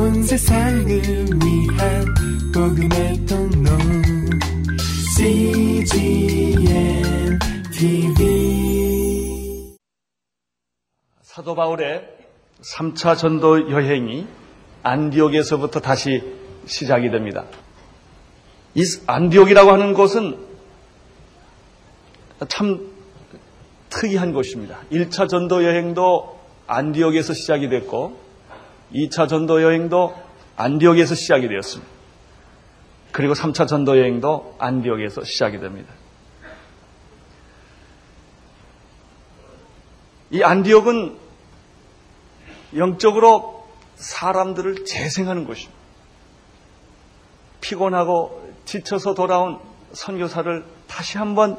온 세상을 위한 복음의 통로 CGM TV 사도 바울의 3차 전도 여행이 안디옥에서부터 다시 시작이 됩니다. 이 안디옥이라고 하는 곳은 참 특이한 곳입니다. 1차 전도 여행도 안디옥에서 시작이 됐고 2차 전도 여행도 안디옥에서 시작이 되었습니다. 그리고 3차 전도 여행도 안디옥에서 시작이 됩니다. 이 안디옥은 영적으로 사람들을 재생하는 곳입니다. 피곤하고 지쳐서 돌아온 선교사를 다시 한번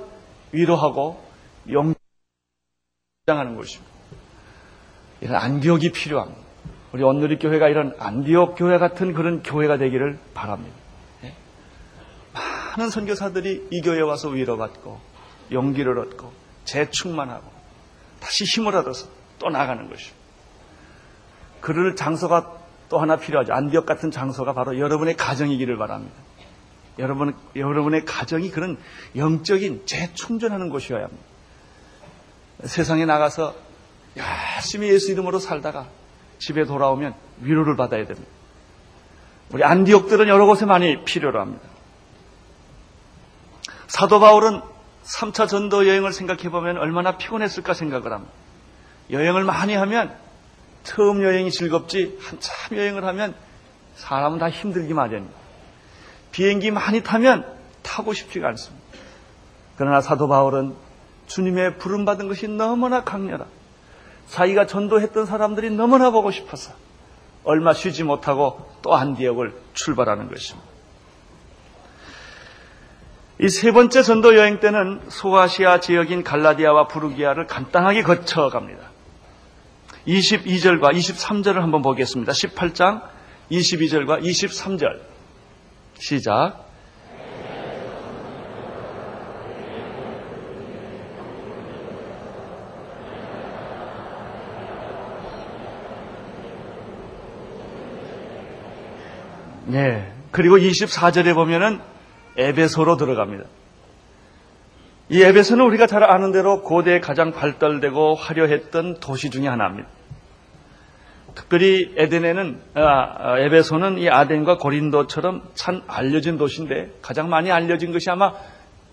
위로하고 영장하는 곳입니다. 이런 안디옥이 필요합니다. 우리 온누리 교회가 이런 안디옥 교회 같은 그런 교회가 되기를 바랍니다. 예? 많은 선교사들이 이 교회에 와서 위로받고 용기를 얻고 재충만하고 다시 힘을 얻어서 또 나가는 것입니다. 그럴 장소가 또 하나 필요하죠. 안디옥 같은 장소가 바로 여러분의 가정이기를 바랍니다. 여러분, 여러분의 가정이 그런 영적인 재충전하는 곳이어야 합니다. 세상에 나가서 열심히 예수 이름으로 살다가 집에 돌아오면 위로를 받아야 됩니다. 우리 안디옥들은 여러 곳에 많이 필요로 합니다. 사도 바울은 3차 전도 여행을 생각해 보면 얼마나 피곤했을까 생각을 합니다. 여행을 많이 하면 처음 여행이 즐겁지 한참 여행을 하면 사람은 다 힘들기 마련입니다. 비행기 많이 타면 타고 싶지가 않습니다. 그러나 사도 바울은 주님의 부름받은 것이 너무나 강렬하. 자기가 전도했던 사람들이 너무나 보고 싶어서 얼마 쉬지 못하고 또 안디옥을 출발하는 것입니다. 이 세 번째 전도 여행 때는 소아시아 지역인 갈라디아와 부르기아를 간단하게 거쳐갑니다. 22절과 23절을 한번 보겠습니다. 18장 22절과 23절. 시작. 네. 그리고 24절에 보면은 에베소로 들어갑니다. 이 에베소는 우리가 잘 아는 대로 고대에 가장 발달되고 화려했던 도시 중의 하나입니다. 특별히 에덴에는 아, 에베소는 이 아덴과 고린도처럼 참 알려진 도시인데 가장 많이 알려진 것이 아마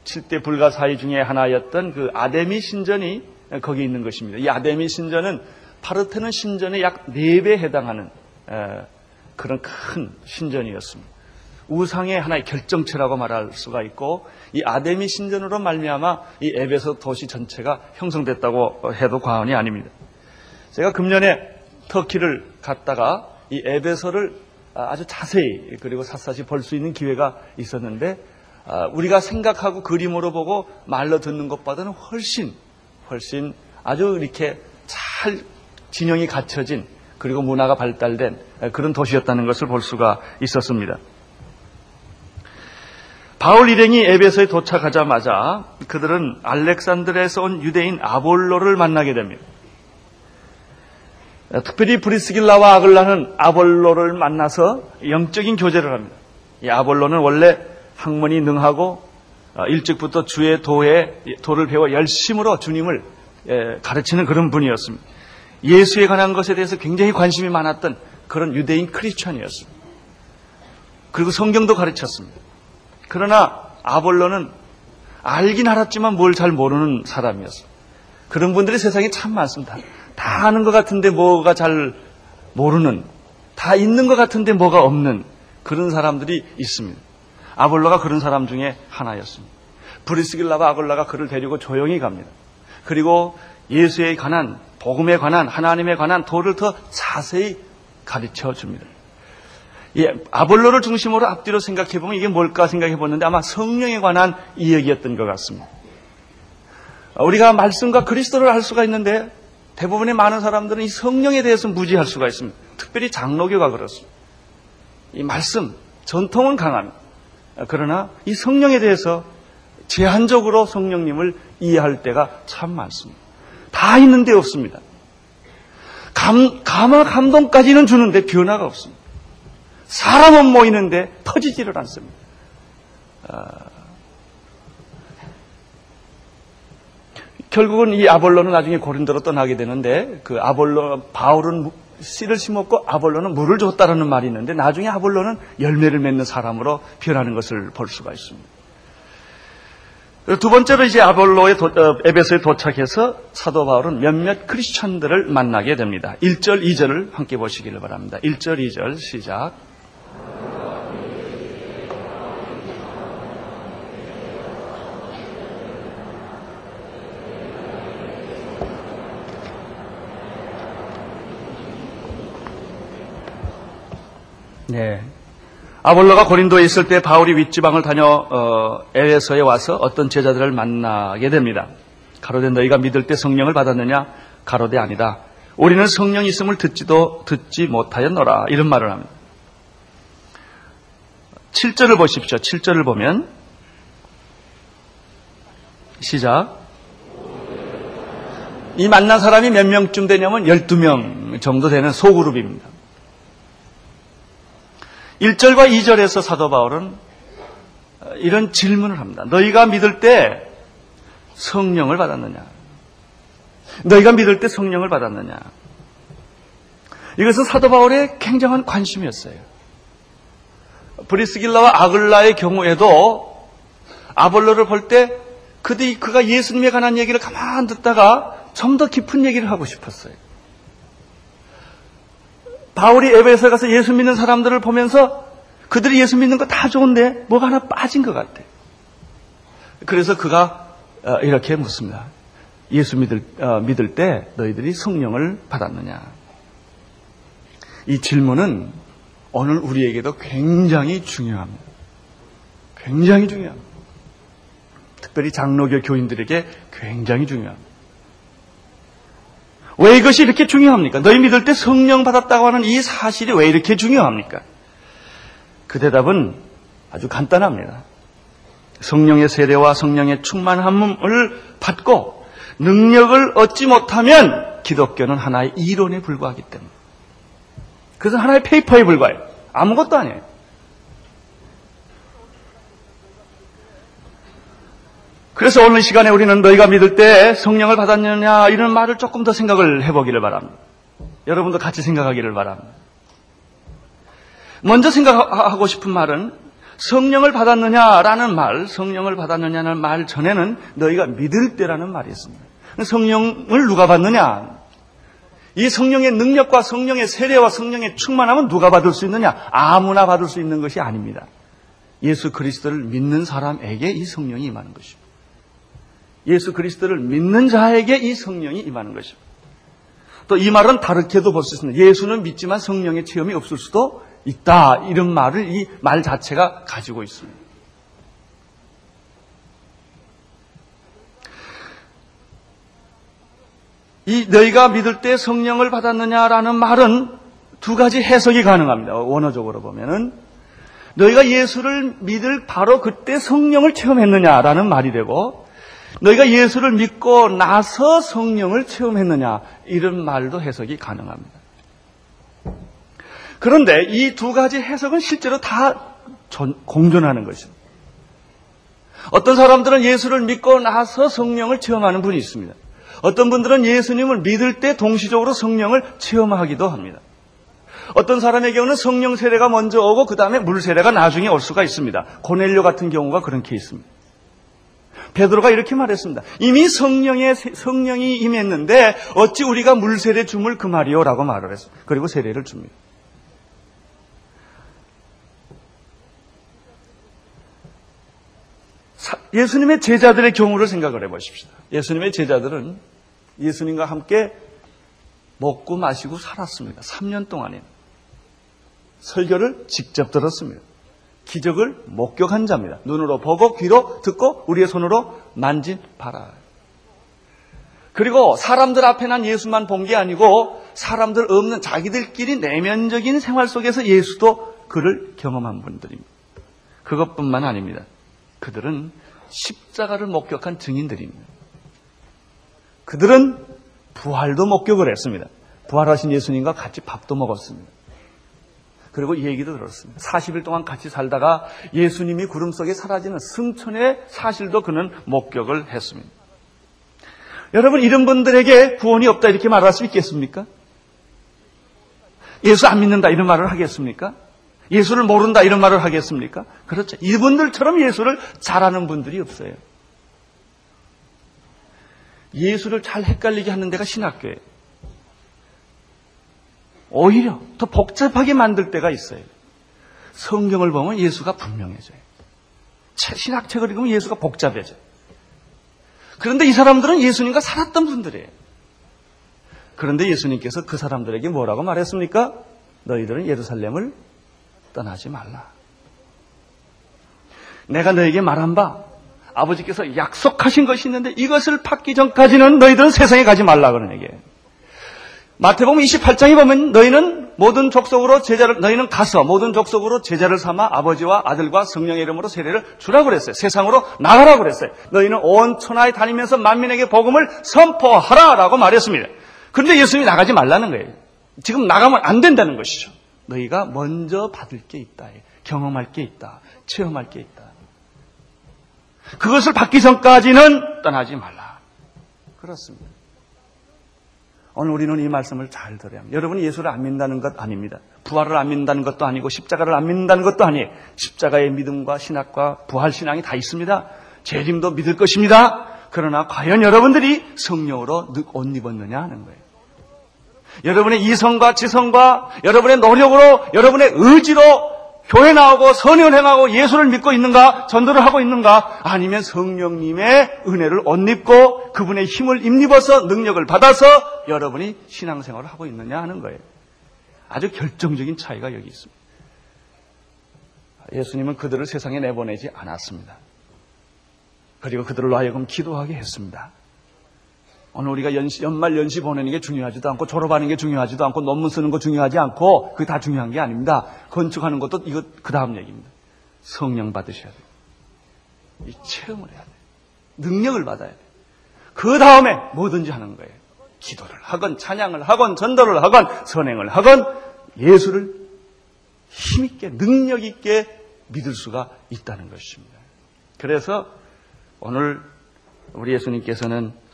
7대 불가사의 중에 하나였던 그 아데미 신전이 거기 있는 것입니다. 이 아데미 신전은 파르테논 신전의 약 4배 해당하는 그런 큰 신전이었습니다. 우상의 하나의 결정체라고 말할 수가 있고 이 아데미 신전으로 말미암아 이 에베소 도시 전체가 형성됐다고 해도 과언이 아닙니다. 제가 금년에 터키를 갔다가 이 에베소를 아주 자세히 그리고 샅샅이 볼 수 있는 기회가 있었는데 우리가 생각하고 그림으로 보고 말로 듣는 것보다는 훨씬 훨씬 아주 이렇게 잘 진영이 갖춰진 그리고 문화가 발달된 그런 도시였다는 것을 볼 수가 있었습니다. 바울 일행이 에베소에 도착하자마자 그들은 알렉산드르에서 온 유대인 아볼로를 만나게 됩니다. 특별히 브리스길라와 아글라는 아볼로를 만나서 영적인 교제를 합니다. 이 아볼로는 원래 학문이 능하고 일찍부터 주의 도에 도를 배워 열심으로 주님을 가르치는 그런 분이었습니다. 예수에 관한 것에 대해서 굉장히 관심이 많았던 그런 유대인 크리스천이었습니다. 그리고 성경도 가르쳤습니다. 그러나 아볼로는 알긴 알았지만 뭘 잘 모르는 사람이었습니다. 그런 분들이 세상에 참 많습니다. 다 아는 것 같은데 뭐가 잘 모르는, 다 있는 것 같은데 뭐가 없는 그런 사람들이 있습니다. 아볼로가 그런 사람 중에 하나였습니다. 브리스길라와 아볼라가 그를 데리고 조용히 갑니다. 그리고 예수에 관한 복음에 관한 하나님에 관한 도를 더 자세히 가르쳐 줍니다. 예, 아볼로를 중심으로 앞뒤로 생각해 보면 이게 뭘까 생각해 보는데 아마 성령에 관한 이야기였던 것 같습니다. 우리가 말씀과 그리스도를 알 수가 있는데 대부분의 많은 사람들은 이 성령에 대해서 무지할 수가 있습니다. 특별히 장로교가 그렇습니다. 이 말씀, 전통은 강합니다. 그러나 이 성령에 대해서 제한적으로 성령님을 이해할 때가 참 많습니다. 다 있는데 없습니다. 감, 감화 감동까지는 주는데 변화가 없습니다. 사람은 모이는데 터지지를 않습니다. 아, 결국은 이 아볼로는 나중에 고린도로 떠나게 되는데 그 아볼로 바울은 씨를 심었고 아볼로는 물을 줬다라는 말이 있는데 나중에 아볼로는 열매를 맺는 사람으로 변하는 것을 볼 수가 있습니다. 두 번째로 이제 아볼로의 도, 어, 에베소에 도착해서 사도 바울은 몇몇 크리스천들을 만나게 됩니다. 1절, 2절을 함께 보시기를 바랍니다. 1절, 2절 시작. 네. 아볼로가 고린도에 있을 때 바울이 윗지방을 다녀 어, 에베소에 와서 어떤 제자들을 만나게 됩니다. 가로대 너희가 믿을 때 성령을 받았느냐? 가로대 아니다. 우리는 성령 있음을 듣지도 듣지 못하였노라. 이런 말을 합니다. 7절을 보십시오. 7절을 보면 시작. 이 만난 사람이 몇 명쯤 되냐면 12명 정도 되는 소그룹입니다. 1절과 2절에서 사도 바울은 이런 질문을 합니다. 너희가 믿을 때 성령을 받았느냐? 너희가 믿을 때 성령을 받았느냐? 이것은 사도 바울의 굉장한 관심이었어요. 브리스길라와 아글라의 경우에도 아볼로를 볼 때 그들이 그가 예수님에 관한 얘기를 가만 듣다가 좀 더 깊은 얘기를 하고 싶었어요. 바울이 에베소에 가서 예수 믿는 사람들을 보면서 그들이 예수 믿는 거 다 좋은데 뭐가 하나 빠진 것 같아. 그래서 그가 어, 이렇게 묻습니다. 예수 믿을, 어, 믿을 때 너희들이 성령을 받았느냐? 이 질문은 오늘 우리에게도 굉장히 중요합니다. 굉장히 중요합니다. 특별히 장로교 교인들에게 굉장히 중요합니다. 왜 이것이 이렇게 중요합니까? 너희 믿을 때 성령 받았다고 하는 이 사실이 왜 이렇게 중요합니까? 그 대답은 아주 간단합니다. 성령의 세례와 성령의 충만함을 받고 능력을 얻지 못하면 기독교는 하나의 이론에 불과하기 때문에. 그래서 하나의 페이퍼에 불과해요. 아무것도 아니에요. 그래서 오늘 시간에 우리는 너희가 믿을 때 성령을 받았느냐 이런 말을 조금 더 생각을 해보기를 바랍니다. 여러분도 같이 생각하기를 바랍니다. 먼저 생각하고 싶은 말은 성령을 받았느냐라는 말, 성령을 받았느냐는 말 전에는 너희가 믿을 때라는 말이 있습니다. 성령을 누가 받느냐? 이 성령의 능력과 성령의 세례와 성령의 충만함은 누가 받을 수 있느냐? 아무나 받을 수 있는 것이 아닙니다. 예수 그리스도를 믿는 사람에게 이 성령이 임하는 것입니다. 예수 그리스도를 믿는 자에게 이 성령이 임하는 것입니다. 또 이 말은 다르게도 볼 수 있습니다. 예수는 믿지만 성령의 체험이 없을 수도 있다. 이런 말을 이 말 자체가 가지고 있습니다. 이 너희가 믿을 때 성령을 받았느냐라는 말은 두 가지 해석이 가능합니다. 원어적으로 보면은 너희가 예수를 믿을 바로 그때 성령을 체험했느냐라는 말이 되고 너희가 예수를 믿고 나서 성령을 체험했느냐 이런 말도 해석이 가능합니다. 그런데 이 두 가지 해석은 실제로 다 공존하는 것입니다. 어떤 사람들은 예수를 믿고 나서 성령을 체험하는 분이 있습니다. 어떤 분들은 예수님을 믿을 때 동시적으로 성령을 체험하기도 합니다. 어떤 사람의 경우는 성령 세례가 먼저 오고 그 다음에 물 세례가 나중에 올 수가 있습니다. 고넬료 같은 경우가 그런 케이스입니다. 베드로가 이렇게 말했습니다. 이미 성령의 성령이 임했는데 어찌 우리가 물 세례 줌을 금하리요라고 말을 했습니다. 그리고 세례를 줍니다. 예수님의 제자들의 경우를 생각을 해보십시다. 예수님의 제자들은 예수님과 함께 먹고 마시고 살았습니다. 3년 동안에 설교를 직접 들었습니다. 기적을 목격한 자입니다. 눈으로 보고 귀로 듣고 우리의 손으로 만진 바라. 그리고 사람들 앞에 난 예수만 본 게 아니고 사람들 없는 자기들끼리 내면적인 생활 속에서 예수도 그를 경험한 분들입니다. 그것뿐만 아닙니다. 그들은 십자가를 목격한 증인들입니다. 그들은 부활도 목격을 했습니다. 부활하신 예수님과 같이 밥도 먹었습니다. 그리고 이 얘기도 들었습니다. 40일 동안 같이 살다가 예수님이 구름 속에 사라지는 승천의 사실도 그는 목격을 했습니다. 여러분 이런 분들에게 구원이 없다 이렇게 말할 수 있겠습니까? 예수 안 믿는다 이런 말을 하겠습니까? 예수를 모른다 이런 말을 하겠습니까? 그렇죠. 이분들처럼 예수를 잘하는 분들이 없어요. 예수를 잘 헷갈리게 하는 데가 신학교예요. 오히려 더 복잡하게 만들 때가 있어요. 성경을 보면 예수가 분명해져요. 신학책을 읽으면 예수가 복잡해져요. 그런데 이 사람들은 예수님과 살았던 분들이에요. 그런데 예수님께서 그 사람들에게 뭐라고 말했습니까? 너희들은 예루살렘을 떠나지 말라. 내가 너에게 말한 바 아버지께서 약속하신 것이 있는데 이것을 받기 전까지는 너희들은 세상에 가지 말라 그런 얘기예요. 마태복음 28장에 보면 너희는 모든 족속으로 제자를 너희는 가서 모든 족속으로 제자를 삼아 아버지와 아들과 성령의 이름으로 세례를 주라고 그랬어요. 세상으로 나가라고 그랬어요. 너희는 온 천하에 다니면서 만민에게 복음을 선포하라라고 말했습니다. 그런데 예수님이 나가지 말라는 거예요. 지금 나가면 안 된다는 것이죠. 너희가 먼저 받을 게 있다. 경험할 게 있다. 체험할 게 있다. 그것을 받기 전까지는 떠나지 말라. 그렇습니다. 오늘 우리는 이 말씀을 잘 들어야 합니다. 여러분이 예수를 안 믿는다는 것 아닙니다. 부활을 안 믿는다는 것도 아니고 십자가를 안 믿는다는 것도 아니에요. 십자가의 믿음과 신학과 부활 신앙이 다 있습니다. 재림도 믿을 것입니다. 그러나 과연 여러분들이 성령으로 옷 입었느냐 하는 거예요. 여러분의 이성과 지성과 여러분의 노력으로 여러분의 의지로 교회 나오고 선을 행하고 예수를 믿고 있는가? 전도를 하고 있는가? 아니면 성령님의 은혜를 옷 입고 그분의 힘을 입입어서 능력을 받아서 여러분이 신앙생활을 하고 있느냐 하는 거예요. 아주 결정적인 차이가 여기 있습니다. 예수님은 그들을 세상에 내보내지 않았습니다. 그리고 그들로 하여금 기도하게 했습니다. 오늘 우리가 연시, 연말 연시 보내는 게 중요하지도 않고 졸업하는 게 중요하지도 않고 논문 쓰는 거 중요하지 않고 그게 다 중요한 게 아닙니다. 건축하는 것도 이거 그 다음 얘기입니다. 성령 받으셔야 돼요. 이 체험을 해야 돼요. 능력을 받아야 돼요. 그 다음에 뭐든지 하는 거예요. 기도를 하건 찬양을 하건 전도를 하건 선행을 하건 예수를 힘있게 능력있게 믿을 수가 있다는 것입니다. 그래서 오늘 우리 예수님께서는 아,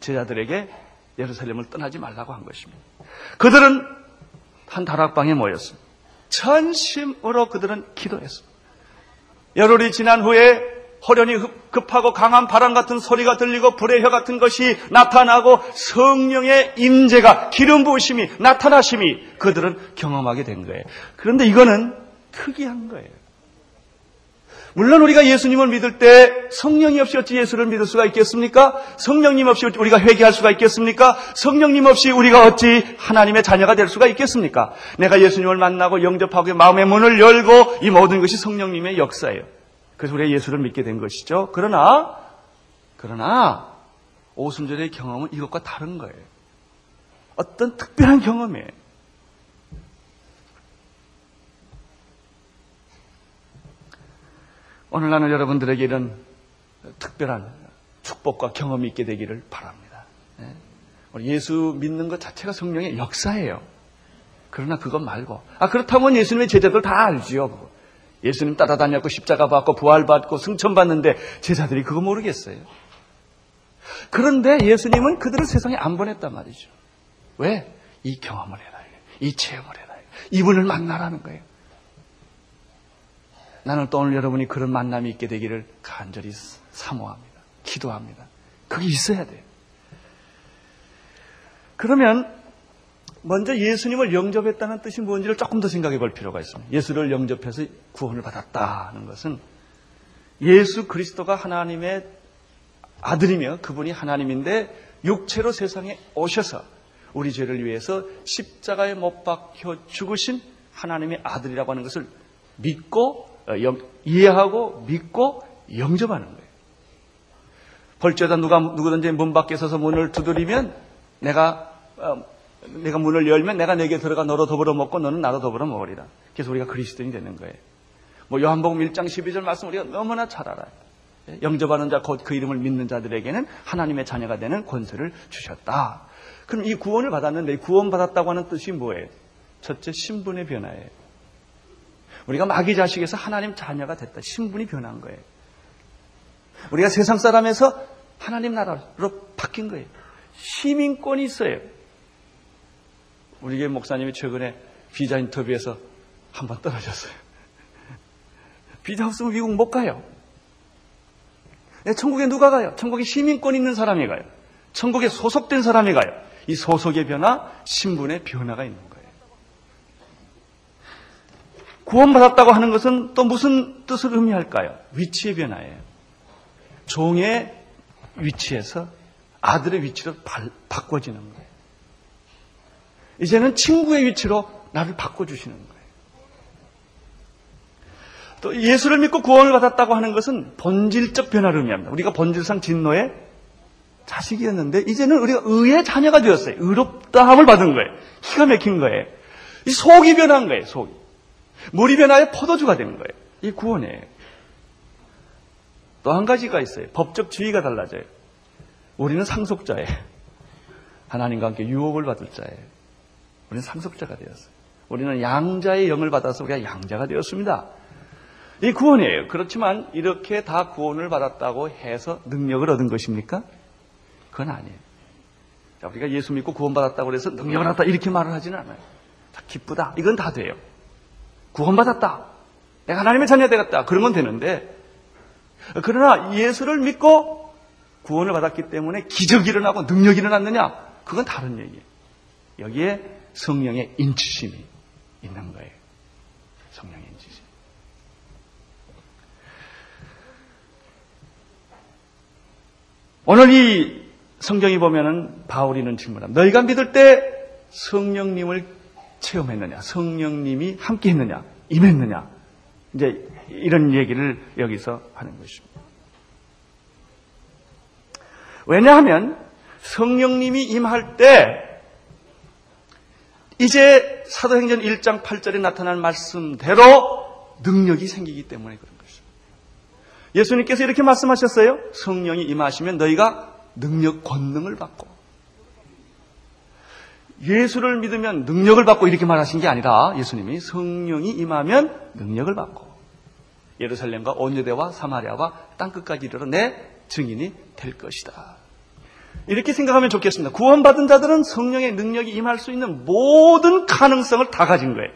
제자들에게 예루살렘을 떠나지 말라고 한 것입니다. 그들은 한 다락방에 모였습니다. 전심으로 그들은 기도했습니다. 열흘이 지난 후에 호련히 급하고 강한 바람 같은 소리가 들리고 불의 혀 같은 것이 나타나고 성령의 임재가 기름 부으심이 나타나심이 그들은 경험하게 된 거예요. 그런데 이거는 특이한 거예요. 물론 우리가 예수님을 믿을 때 성령이 없이 어찌 예수를 믿을 수가 있겠습니까? 성령님 없이 우리가 회개할 수가 있겠습니까? 성령님 없이 우리가 어찌 하나님의 자녀가 될 수가 있겠습니까? 내가 예수님을 만나고 영접하고 마음의 문을 열고 이 모든 것이 성령님의 역사예요. 그래서 우리가 예수를 믿게 된 것이죠. 그러나 그러나 오순절의 경험은 이것과 다른 거예요. 어떤 특별한 경험이에요. 오늘 나는 여러분들에게 이런 특별한 축복과 경험이 있게 되기를 바랍니다. 네? 예수 믿는 것 자체가 성령의 역사예요. 그러나 그것 말고 아 그렇다면 예수님의 제자들 다 알지요. 예수님 따라다녔고 십자가 받고 부활 받고 승천 받는데 제자들이 그거 모르겠어요. 그런데 예수님은 그들을 세상에 안 보냈단 말이죠. 왜? 이 경험을 해라. 이 체험을 해라. 이분을 만나라는 거예요. 나는 또 오늘 여러분이 그런 만남이 있게 되기를 간절히 사모합니다. 기도합니다. 그게 있어야 돼요. 그러면 먼저 예수님을 영접했다는 뜻이 뭔지를 조금 더 생각해 볼 필요가 있습니다. 예수를 영접해서 구원을 받았다는 것은 예수 그리스도가 하나님의 아들이며 그분이 하나님인데 육체로 세상에 오셔서 우리 죄를 위해서 십자가에 못 박혀 죽으신 하나님의 아들이라고 하는 것을 믿고 어, 이해하고 믿고 영접하는 거예요. 벌죄다 누가 누구든지 문 밖에 서서 문을 두드리면 내가 어, 내가 문을 열면 내가 내게 들어가 너로 더불어 먹고 너는 나로 더불어 먹으리라. 그래서 우리가 그리스도인이 되는 거예요. 뭐 요한복음 1장 12절 말씀 우리가 너무나 잘 알아요. 예? 영접하는 자, 곧 그 이름을 믿는 자들에게는 하나님의 자녀가 되는 권세를 주셨다. 그럼 이 구원을 받았는데 구원 받았다고 하는 뜻이 뭐예요? 첫째 신분의 변화예요. 우리가 마귀 자식에서 하나님 자녀가 됐다. 신분이 변한 거예요. 우리가 세상 사람에서 하나님 나라로 바뀐 거예요. 시민권이 있어요. 우리 교회 목사님이 최근에 비자 인터뷰에서 한 번 떨어졌어요. 비자 없으면 미국 못 가요. 네, 천국에 누가 가요? 천국에 시민권 있는 사람이 가요. 천국에 소속된 사람이 가요. 이 소속의 변화, 신분의 변화가 있는 거예요. 구원받았다고 하는 것은 또 무슨 뜻을 의미할까요? 위치의 변화예요. 종의 위치에서 아들의 위치로 바꿔지는 거예요. 이제는 친구의 위치로 나를 바꿔주시는 거예요. 또 예수를 믿고 구원을 받았다고 하는 것은 본질적 변화를 의미합니다. 우리가 본질상 진노의 자식이었는데 이제는 우리가 의의 자녀가 되었어요. 의롭다함을 받은 거예요. 기가 막힌 거예요. 이 속이 변한 거예요. 속이. 물이 변화해 포도주가 되는 거예요. 이 구원이에요. 또 한 가지가 있어요. 법적 주의가 달라져요. 우리는 상속자예요. 하나님과 함께 유혹을 받을 자예요. 우리는 상속자가 되었어요. 우리는 양자의 영을 받아서 우리가 양자가 되었습니다. 이 구원이에요. 그렇지만 이렇게 다 구원을 받았다고 해서 능력을 얻은 것입니까? 그건 아니에요. 자, 우리가 예수 믿고 구원받았다고 해서 능력을 얻었다 이렇게 말을 하지는 않아요. 자, 기쁘다. 이건 다 돼요. 구원받았다. 내가 하나님의 자녀 되겠다. 그런 건 되는데 그러나 예수를 믿고 구원을 받았기 때문에 기적이 일어나고 능력이 일어났느냐? 그건 다른 얘기예요. 여기에 성령의 인치심이 있는 거예요. 성령의 인치심. 오늘 이 성경이 보면은 바울이는 질문합니다. 너희가 믿을 때 성령님을 체험했느냐? 성령님이 함께 했느냐? 임했느냐? 이제 이런 얘기를 여기서 하는 것입니다. 왜냐하면 성령님이 임할 때 이제 사도행전 1장 8절에 나타난 말씀대로 능력이 생기기 때문에 그런 것입니다. 예수님께서 이렇게 말씀하셨어요. 성령이 임하시면 너희가 능력 권능을 받고 예수를 믿으면 능력을 받고 이렇게 말하신 게 아니라 예수님이 성령이 임하면 능력을 받고 예루살렘과 온유대와 사마리아와 땅끝까지 이르러 내 증인이 될 것이다. 이렇게 생각하면 좋겠습니다. 구원받은 자들은 성령의 능력이 임할 수 있는 모든 가능성을 다 가진 거예요.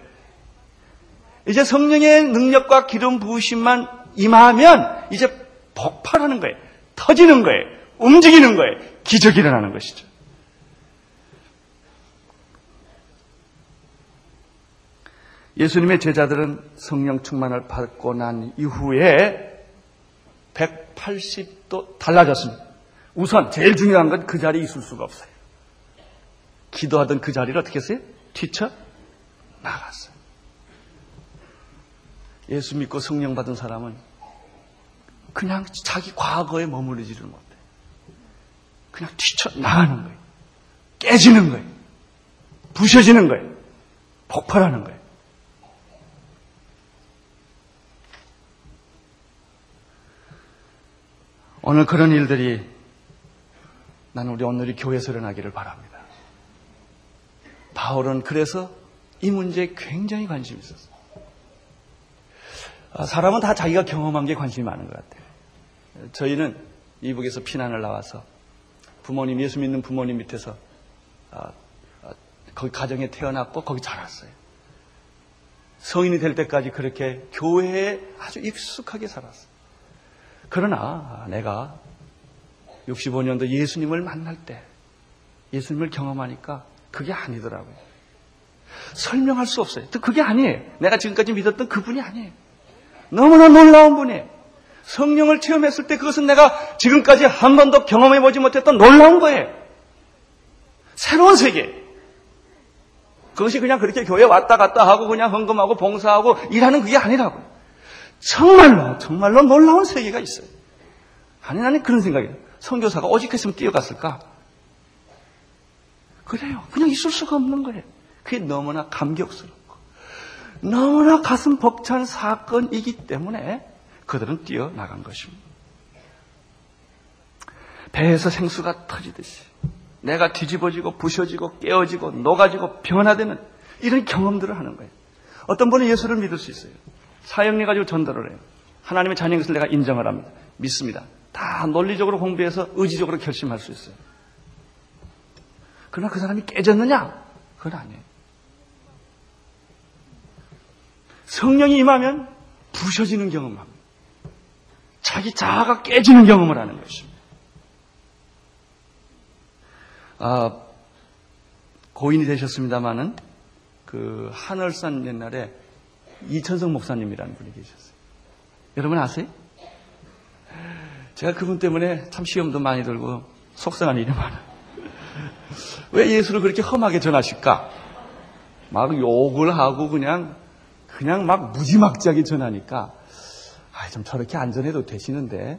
이제 성령의 능력과 기름 부으심만 임하면 이제 폭발하는 거예요. 터지는 거예요. 움직이는 거예요. 기적이 일어나는 것이죠. 예수님의 제자들은 성령 충만을 받고 난 이후에 180도 달라졌습니다. 우선 제일 중요한 건 그 자리에 있을 수가 없어요. 기도하던 그 자리를 어떻게 했어요? 튀쳐 나갔어요. 예수 믿고 성령 받은 사람은 그냥 자기 과거에 머무르지를 못해. 그냥 튀쳐 나가는 거예요. 깨지는 거예요. 부셔지는 거예요. 폭발하는 거예요. 오늘 그런 일들이 나는 우리 오늘이 교회에서 일어나기를 바랍니다. 바울은 그래서 이 문제에 굉장히 관심이 있었어요. 아, 사람은 다 자기가 경험한 게 관심이 많은 것 같아요. 저희는 이북에서 피난을 나와서 부모님, 예수 믿는 부모님 밑에서 아, 아, 거기 가정에 태어났고 거기 자랐어요. 성인이 될 때까지 그렇게 교회에 아주 익숙하게 살았어요. 그러나 내가 65년도 예수님을 만날 때 예수님을 경험하니까 그게 아니더라고요. 설명할 수 없어요. 그게 아니에요. 내가 지금까지 믿었던 그분이 아니에요. 너무나 놀라운 분이에요. 성령을 체험했을 때 그것은 내가 지금까지 한 번도 경험해 보지 못했던 놀라운 거예요. 새로운 세계. 그것이 그냥 그렇게 교회 왔다 갔다 하고 그냥 헌금하고 봉사하고 일하는 그게 아니라고요. 정말로, 정말로 놀라운 세계가 있어요. 아니, 나는 그런 생각이에요. 성교사가 오직 했으면 뛰어갔을까? 그래요. 그냥 있을 수가 없는 거예요. 그게 너무나 감격스럽고, 너무나 가슴 벅찬 사건이기 때문에 그들은 뛰어나간 것입니다. 배에서 생수가 터지듯이 내가 뒤집어지고 부셔지고 깨어지고 녹아지고 변화되는 이런 경험들을 하는 거예요. 어떤 분은 예수를 믿을 수 있어요. 사형리 가지고 전도를 해요. 하나님의 자녀인 것을 내가 인정을 합니다. 믿습니다. 다 논리적으로 공부해서 의지적으로 결심할 수 있어요. 그러나 그 사람이 깨졌느냐? 그건 아니에요. 성령이 임하면 부셔지는 경험합니다. 자기 자아가 깨지는 경험을 하는 것입니다. 아, 고인이 되셨습니다마는 그 하늘산 옛날에 이천성 목사님이라는 분이 계셨어요. 여러분 아세요? 제가 그분 때문에 참 시험도 많이 들고 속상한 일이 많아요. 왜 예수를 그렇게 험하게 전하실까? 막 욕을 하고 그냥 그냥 막 무지막지하게 전하니까 아, 좀 저렇게 안 전해도 되시는데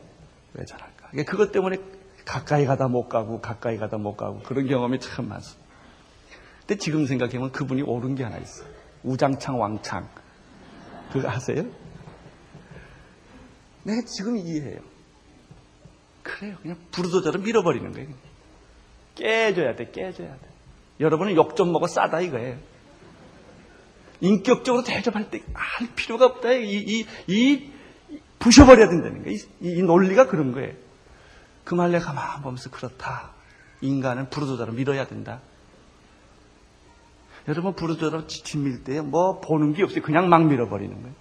왜 전할까? 그것 때문에 가까이 가다 못 가고 가까이 가다 못 가고 그런 경험이 참 많습니다. 근데 지금 생각해보면 그분이 옳은 게 하나 있어요. 우장창 왕창. 그거 아세요? 내가 지금 이해해요. 그래요. 그냥 부르도자로 밀어버리는 거예요. 깨져야 돼, 깨져야 돼. 여러분은 욕 좀 먹어 싸다 이거예요. 인격적으로 대접할 때 할 필요가 없다. 이, 이, 이, 부셔버려야 된다는 거예요. 이, 이 논리가 그런 거예요. 그말 내가 가만 보면서 그렇다. 인간은 부르도자로 밀어야 된다. 여러분 부르도자로 지밀 때 뭐 보는 게 없어요. 그냥 막 밀어버리는 거예요.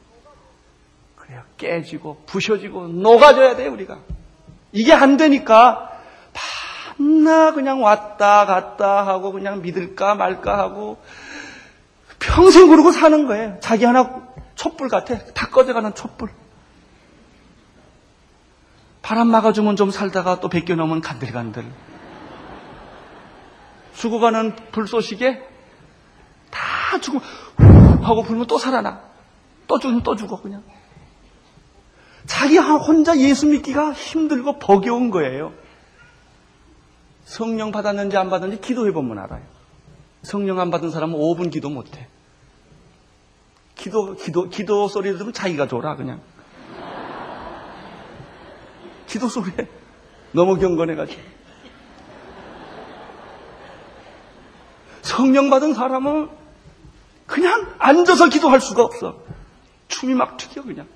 그래요. 깨지고 부셔지고 녹아져야 돼요 우리가. 이게 안 되니까 밤나 그냥 왔다 갔다 하고 그냥 믿을까 말까 하고 평생 그러고 사는 거예요. 자기 하나 촛불 같아. 다 꺼져가는 촛불. 바람 막아주면 좀 살다가 또 넘으면 간들간들. 죽어가는 불쏘시개 다 죽으면 후 하고 불면 또 살아나. 또 죽으면 또 죽어 그냥. 자기 혼자 예수 믿기가 힘들고 버겨운 거예요. 성령 받았는지 안 받았는지 기도해 보면 알아요. 성령 안 받은 사람은 5분 기도 못 해. 기도, 기도, 기도 소리 들으면 자기가 졸아, 그냥. 기도 소리에 너무 경건해가지고. 성령 받은 사람은 그냥 앉아서 기도할 수가 없어. 춤이 막 튀겨, 그냥.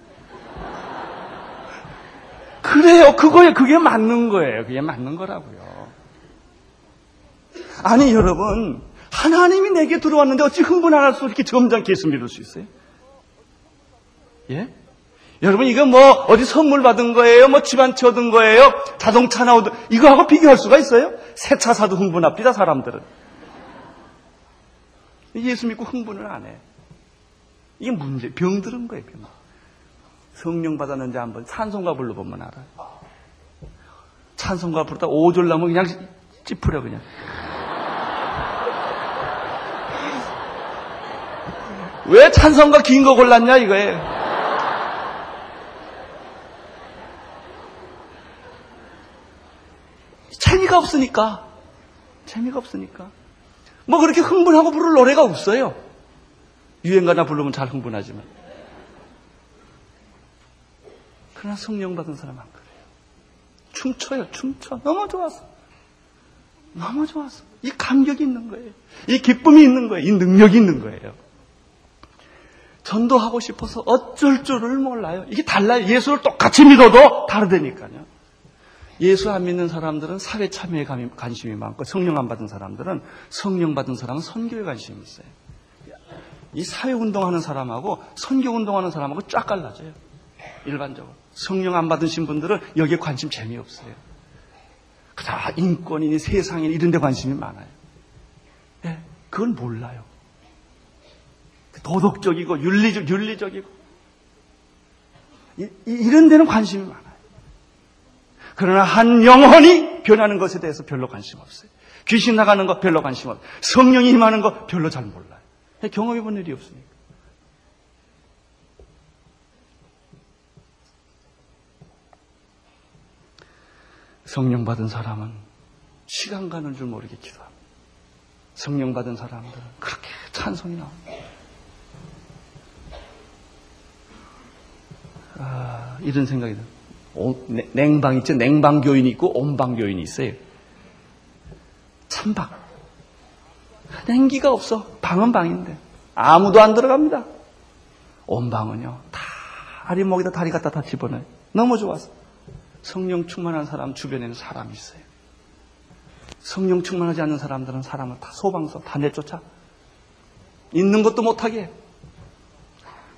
그래요. 그거에 그게 맞는 거예요. 그게 맞는 거라고요. 아니, 여러분. 하나님이 내게 들어왔는데 어찌 흥분 안 할 수 이렇게 점잖게 예수 믿을 수 있어요? 예? 여러분 이거 뭐 어디 선물 받은 거예요? 뭐집한채 얻은 거예요? 자동차 나오든 이거하고 비교할 수가 있어요? 새 차 사도 흥분합니다 사람들은. 예수 믿고 흥분을 안 해. 이게 문제, 병들은 거예요, 병. 성령 받았는지 한번 찬송가 불러보면 알아요. 찬송가 부르다 오졸 나면 그냥 찌푸려 그냥. 왜 찬성과 긴거 골랐냐 이거예요. 재미가 없으니까. 재미가 없으니까. 뭐 그렇게 흥분하고 부를 노래가 없어요. 유행가나 부르면 잘 흥분하지만. 그러나 성령 받은 사람은 안 그래요. 춤춰요, 춤춰. 너무 좋았어. 너무 좋았어. 이 감격이 있는 거예요. 이 기쁨이 있는 거예요. 이 능력이 있는 거예요. 전도하고 싶어서 어쩔 줄을 몰라요. 이게 달라요. 예수를 똑같이 믿어도 다르다니까요. 예수 안 믿는 사람들은 사회 참여에 관심이 많고 성령 안 받은 사람들은 성령 받은 사람은 선교에 관심이 있어요. 이 사회 운동하는 사람하고 선교 운동하는 사람하고 쫙 갈라져요. 일반적으로. 성령 안 받으신 분들은 여기에 관심 재미없어요. 다 인권이니 세상이니 이런 데 관심이 많아요. 네, 그건 몰라요. 도덕적이고 윤리적, 윤리적이고 이, 이런 데는 관심이 많아요. 그러나 한 영혼이 변하는 것에 대해서 별로 관심 없어요. 귀신 나가는 거 별로 관심 없어요. 성령이 임하는 거 별로 잘 몰라요. 경험해 본 일이 없으니까. 성령 받은 사람은 시간 가는 줄 모르게 기도합니다. 성령 받은 사람들은 그렇게 찬송이 나옵니다. 아, 이런 생각이 들어요. 냉방 있죠? 냉방 교인이 있고 온방 교인이 있어요. 찬방. 냉기가 없어. 방은 방인데. 아무도 안 들어갑니다. 온 방은요. 다리 목에다 다리 갖다 다 집어넣어요. 너무 좋아서. 성령 충만한 사람 주변에는 사람이 있어요. 성령 충만하지 않는 사람들은 사람을 다 소방서 다 내쫓아. 있는 것도 못하게.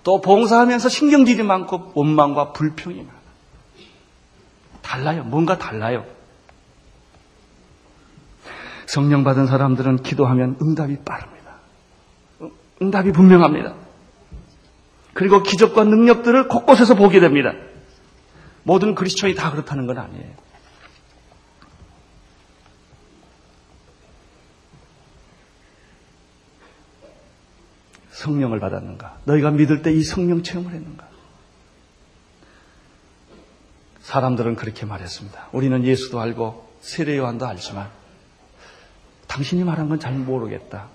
또 봉사하면서 신경질이 많고 원망과 불평이 많아. 달라요. 뭔가 달라요. 성령 받은 사람들은 기도하면 응답이 빠릅니다. 응답이 분명합니다. 그리고 기적과 능력들을 곳곳에서 보게 됩니다. 모든 그리스도인이 다 그렇다는 건 아니에요. 성령을 받았는가? 너희가 믿을 때 이 성령 체험을 했는가? 사람들은 그렇게 말했습니다. 우리는 예수도 알고 세례 요한도 알지만 당신이 말한 건 잘 모르겠다.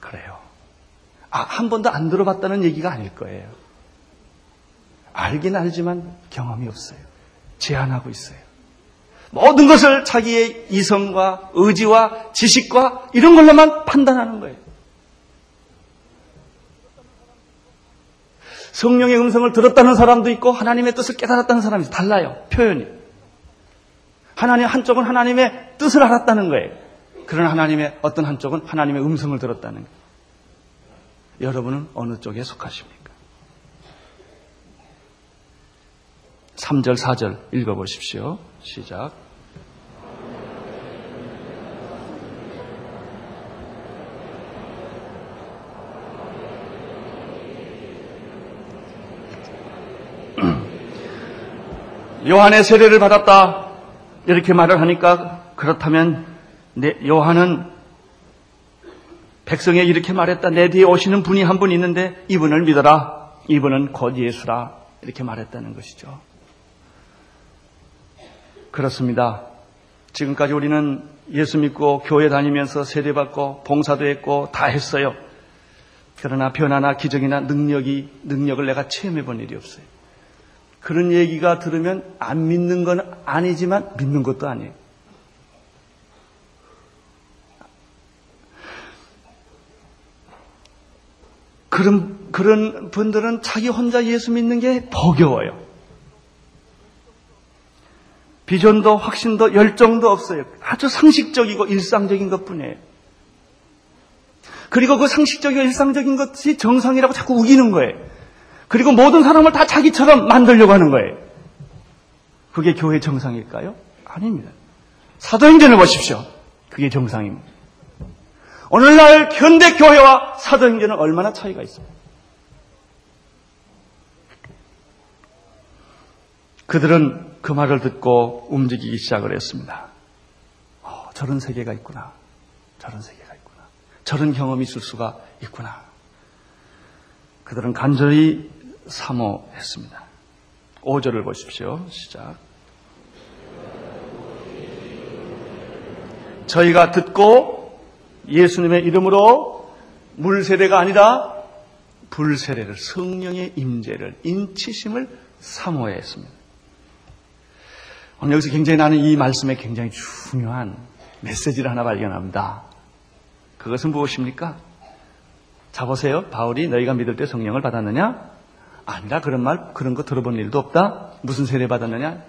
그래요. 아, 한 번도 안 들어봤다는 얘기가 아닐 거예요. 알긴 알지만 경험이 없어요. 제한하고 있어요. 모든 것을 자기의 이성과 의지와 지식과 이런 걸로만 판단하는 거예요. 성령의 음성을 들었다는 사람도 있고 하나님의 뜻을 깨달았다는 사람이. 달라요. 표현이. 하나님 한쪽은 하나님의 뜻을 알았다는 거예요. 그러나 하나님의 어떤 한쪽은 하나님의 음성을 들었다는 거예요. 여러분은 어느 쪽에 속하십니까? 3절, 4절 읽어보십시오. 시작. 요한의 세례를 받았다. 이렇게 말을 하니까 그렇다면 요한은 백성에 이렇게 말했다. 내 뒤에 오시는 분이 한 분 있는데 이분을 믿어라. 이분은 곧 예수라. 이렇게 말했다는 것이죠. 그렇습니다. 지금까지 우리는 예수 믿고 교회 다니면서 세례받고 봉사도 했고 다 했어요. 그러나 변화나 기적이나 능력이 능력을 내가 체험해 본 일이 없어요. 그런 얘기가 들으면 안 믿는 건 아니지만 믿는 것도 아니에요. 그런, 그런 분들은 자기 혼자 예수 믿는 게 버겨워요. 비전도 확신도 열정도 없어요. 아주 상식적이고 일상적인 것 뿐이에요. 그리고 그 상식적이고 일상적인 것이 정상이라고 자꾸 우기는 거예요. 그리고 모든 사람을 다 자기처럼 만들려고 하는 거예요. 그게 교회 정상일까요? 아닙니다. 사도행전을 보십시오. 그게 정상입니다. 오늘날 현대 교회와 사도행전은 얼마나 차이가 있습니까? 그들은 그 말을 듣고 움직이기 시작을 했습니다. 어, 저런 세계가 있구나. 저런 세계가 있구나. 저런 경험이 있을 수가 있구나. 그들은 간절히 사모했습니다. 5절을 보십시오. 시작. 저희가 듣고 예수님의 이름으로 물세례가 아니라 불세례를 성령의 임재를 인치심을 사모했습니다. 오늘 여기서 굉장히 나는 이 말씀에 굉장히 중요한 메시지를 하나 발견합니다. 그것은 무엇입니까? 자 보세요. 바울이 너희가 믿을 때 성령을 받았느냐? 아니라 그런 말 그런 거 들어본 일도 없다. 무슨 세례 받았느냐?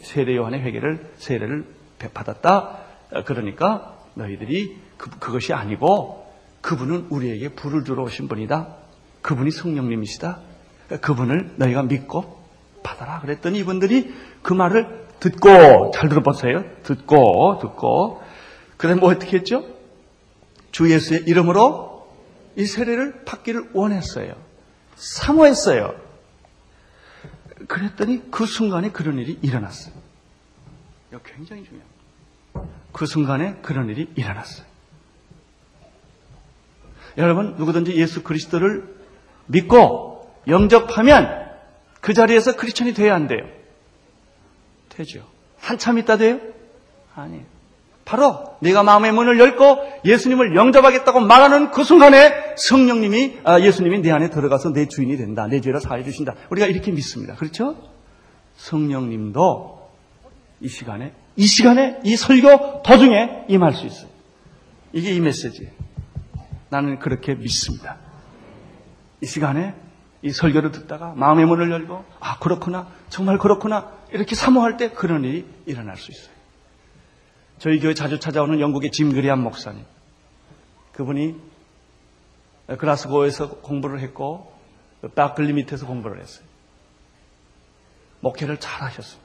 세례 요한의 회개를 세례를 받았다. 그러니까 너희들이 그, 그것이 아니고 그분은 우리에게 불을 들어오신 분이다. 그분이 성령님이시다. 그분을 너희가 믿고 받아라. 그랬더니 이분들이 그 말을 듣고 잘 들어보세요. 듣고 듣고 그다음에 뭐 어떻게 했죠? 주 예수의 이름으로 이 세례를 받기를 원했어요. 사모했어요. 그랬더니 그 순간에 그런 일이 일어났어요. 이거 굉장히 중요합니다. 그 순간에 그런 일이 일어났어요. 여러분, 누구든지 예수 그리스도를 믿고 영접하면 그 자리에서 크리스천이 돼야 안 돼요. 되죠. 한참 있다 돼요? 아니에요. 바로 네가 마음의 문을 열고 예수님을 영접하겠다고 말하는 그 순간에 성령님이 아, 예수님이 내 안에 들어가서 내 주인이 된다. 내 죄를 사해 주신다. 우리가 이렇게 믿습니다. 그렇죠? 성령님도 이 시간에 이 시간에 이 설교 도중에 임할 수 있어요. 이게 이 메시지예요. 나는 그렇게 믿습니다. 이 시간에 이 설교를 듣다가 마음의 문을 열고 아 그렇구나 정말 그렇구나 이렇게 사모할 때 그런 일이 일어날 수 있어요. 저희 교회 자주 찾아오는 영국의 짐 그리안 목사님 그분이 글라스고에서 공부를 했고 바클리 밑에서 공부를 했어요. 목회를 잘 하셨어요.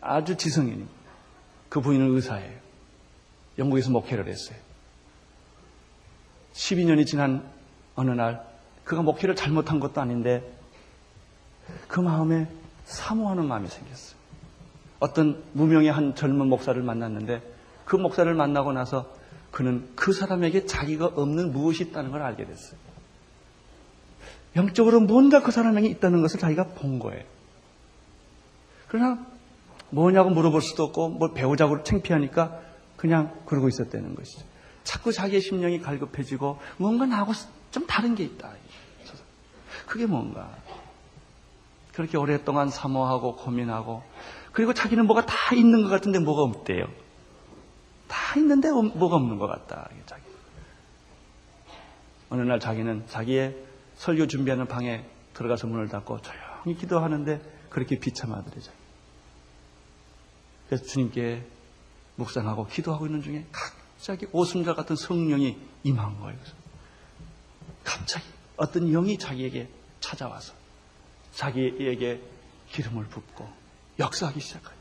아주 지성인이. 그 부인은 의사예요. 영국에서 목회를 했어요. 12년이 지난 어느 날 그가 목회를 잘못한 것도 아닌데 그 마음에 사모하는 마음이 생겼어요. 어떤 무명의 한 젊은 목사를 만났는데 그 목사를 만나고 나서 그는 그 사람에게 자기가 없는 무엇이 있다는 걸 알게 됐어요. 영적으로 뭔가 그 사람에게 있다는 것을 자기가 본 거예요. 그러나 뭐냐고 물어볼 수도 없고 뭘 배우자고 창피하니까 그냥 그러고 있었다는 것이죠. 자꾸 자기의 심령이 갈급해지고 뭔가 나하고 좀 다른 게 있다. 그게 뭔가. 그렇게 오랫동안 사모하고 고민하고 그리고 자기는 뭐가 다 있는 것 같은데 뭐가 없대요. 다 있는데 뭐가 없는 것 같다. 자기. 어느 날 자기는 자기의 설교 준비하는 방에 들어가서 문을 닫고 조용히 기도하는데 그렇게 비참하더래요. 그래서 주님께 묵상하고 기도하고 있는 중에 갑자기 오순절 같은 성령이 임한 거예요. 갑자기 어떤 영이 자기에게 찾아와서 자기에게 기름을 붓고 역사하기 시작해요.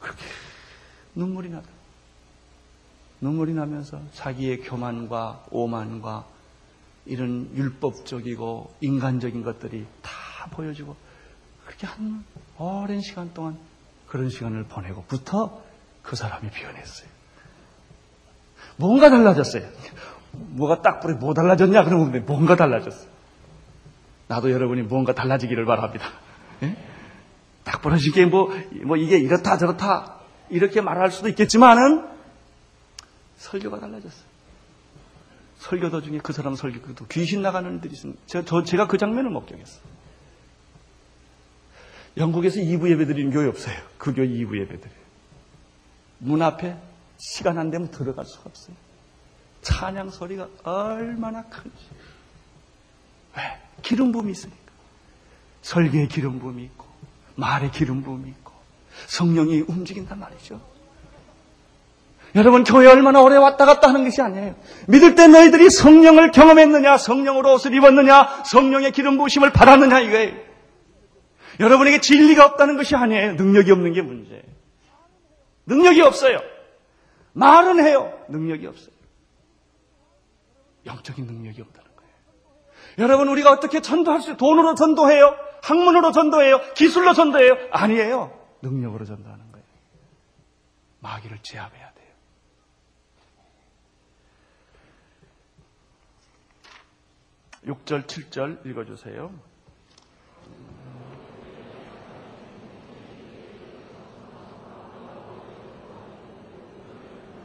그렇게 눈물이 나다. 눈물이 나면서 자기의 교만과 오만과 이런 율법적이고 인간적인 것들이 다 보여지고 그렇게 한 오랜 시간 동안 그런 시간을 보내고부터 그 사람이 변했어요. 뭔가 달라졌어요. 뭐가 딱 뿌리 뭐 달라졌냐 그러면 뭔가 달라졌어요. 나도 여러분이 뭔가 달라지기를 바랍니다. 예? 딱 부러지게 뭐, 뭐 이게 이렇다 저렇다 이렇게 말할 수도 있겠지만은 설교가 달라졌어요. 설교 도중에 그 사람 설교 도 귀신 나가는 일들이 있습니다. 제가, 저, 제가 그 장면을 목격했어요. 영국에서 2부 예배 드리는 교회 없어요. 그 교회 2부 예배 드려요. 문 앞에 시간 안 되면 들어갈 수가 없어요. 찬양 소리가 얼마나 큰지. 왜? 기름 부음이 있으니까. 설계의 기름 부음이 있고, 말의 기름 부음이 있고, 성령이 움직인단 말이죠. 여러분, 교회 얼마나 오래 왔다 갔다 하는 것이 아니에요. 믿을 때 너희들이 성령을 경험했느냐, 성령으로 옷을 입었느냐, 성령의 기름 부으심을 받았느냐, 이거예요. 여러분에게 진리가 없다는 것이 아니에요. 능력이 없는 게 문제예요. 능력이 없어요. 말은 해요. 능력이 없어요. 영적인 능력이 없다는 거예요. 여러분, 우리가 어떻게 전도할 수, 돈으로 전도해요? 학문으로 전도해요? 기술로 전도해요? 아니에요. 능력으로 전도하는 거예요. 마귀를 제압해야 돼요. 6절 7절 읽어주세요.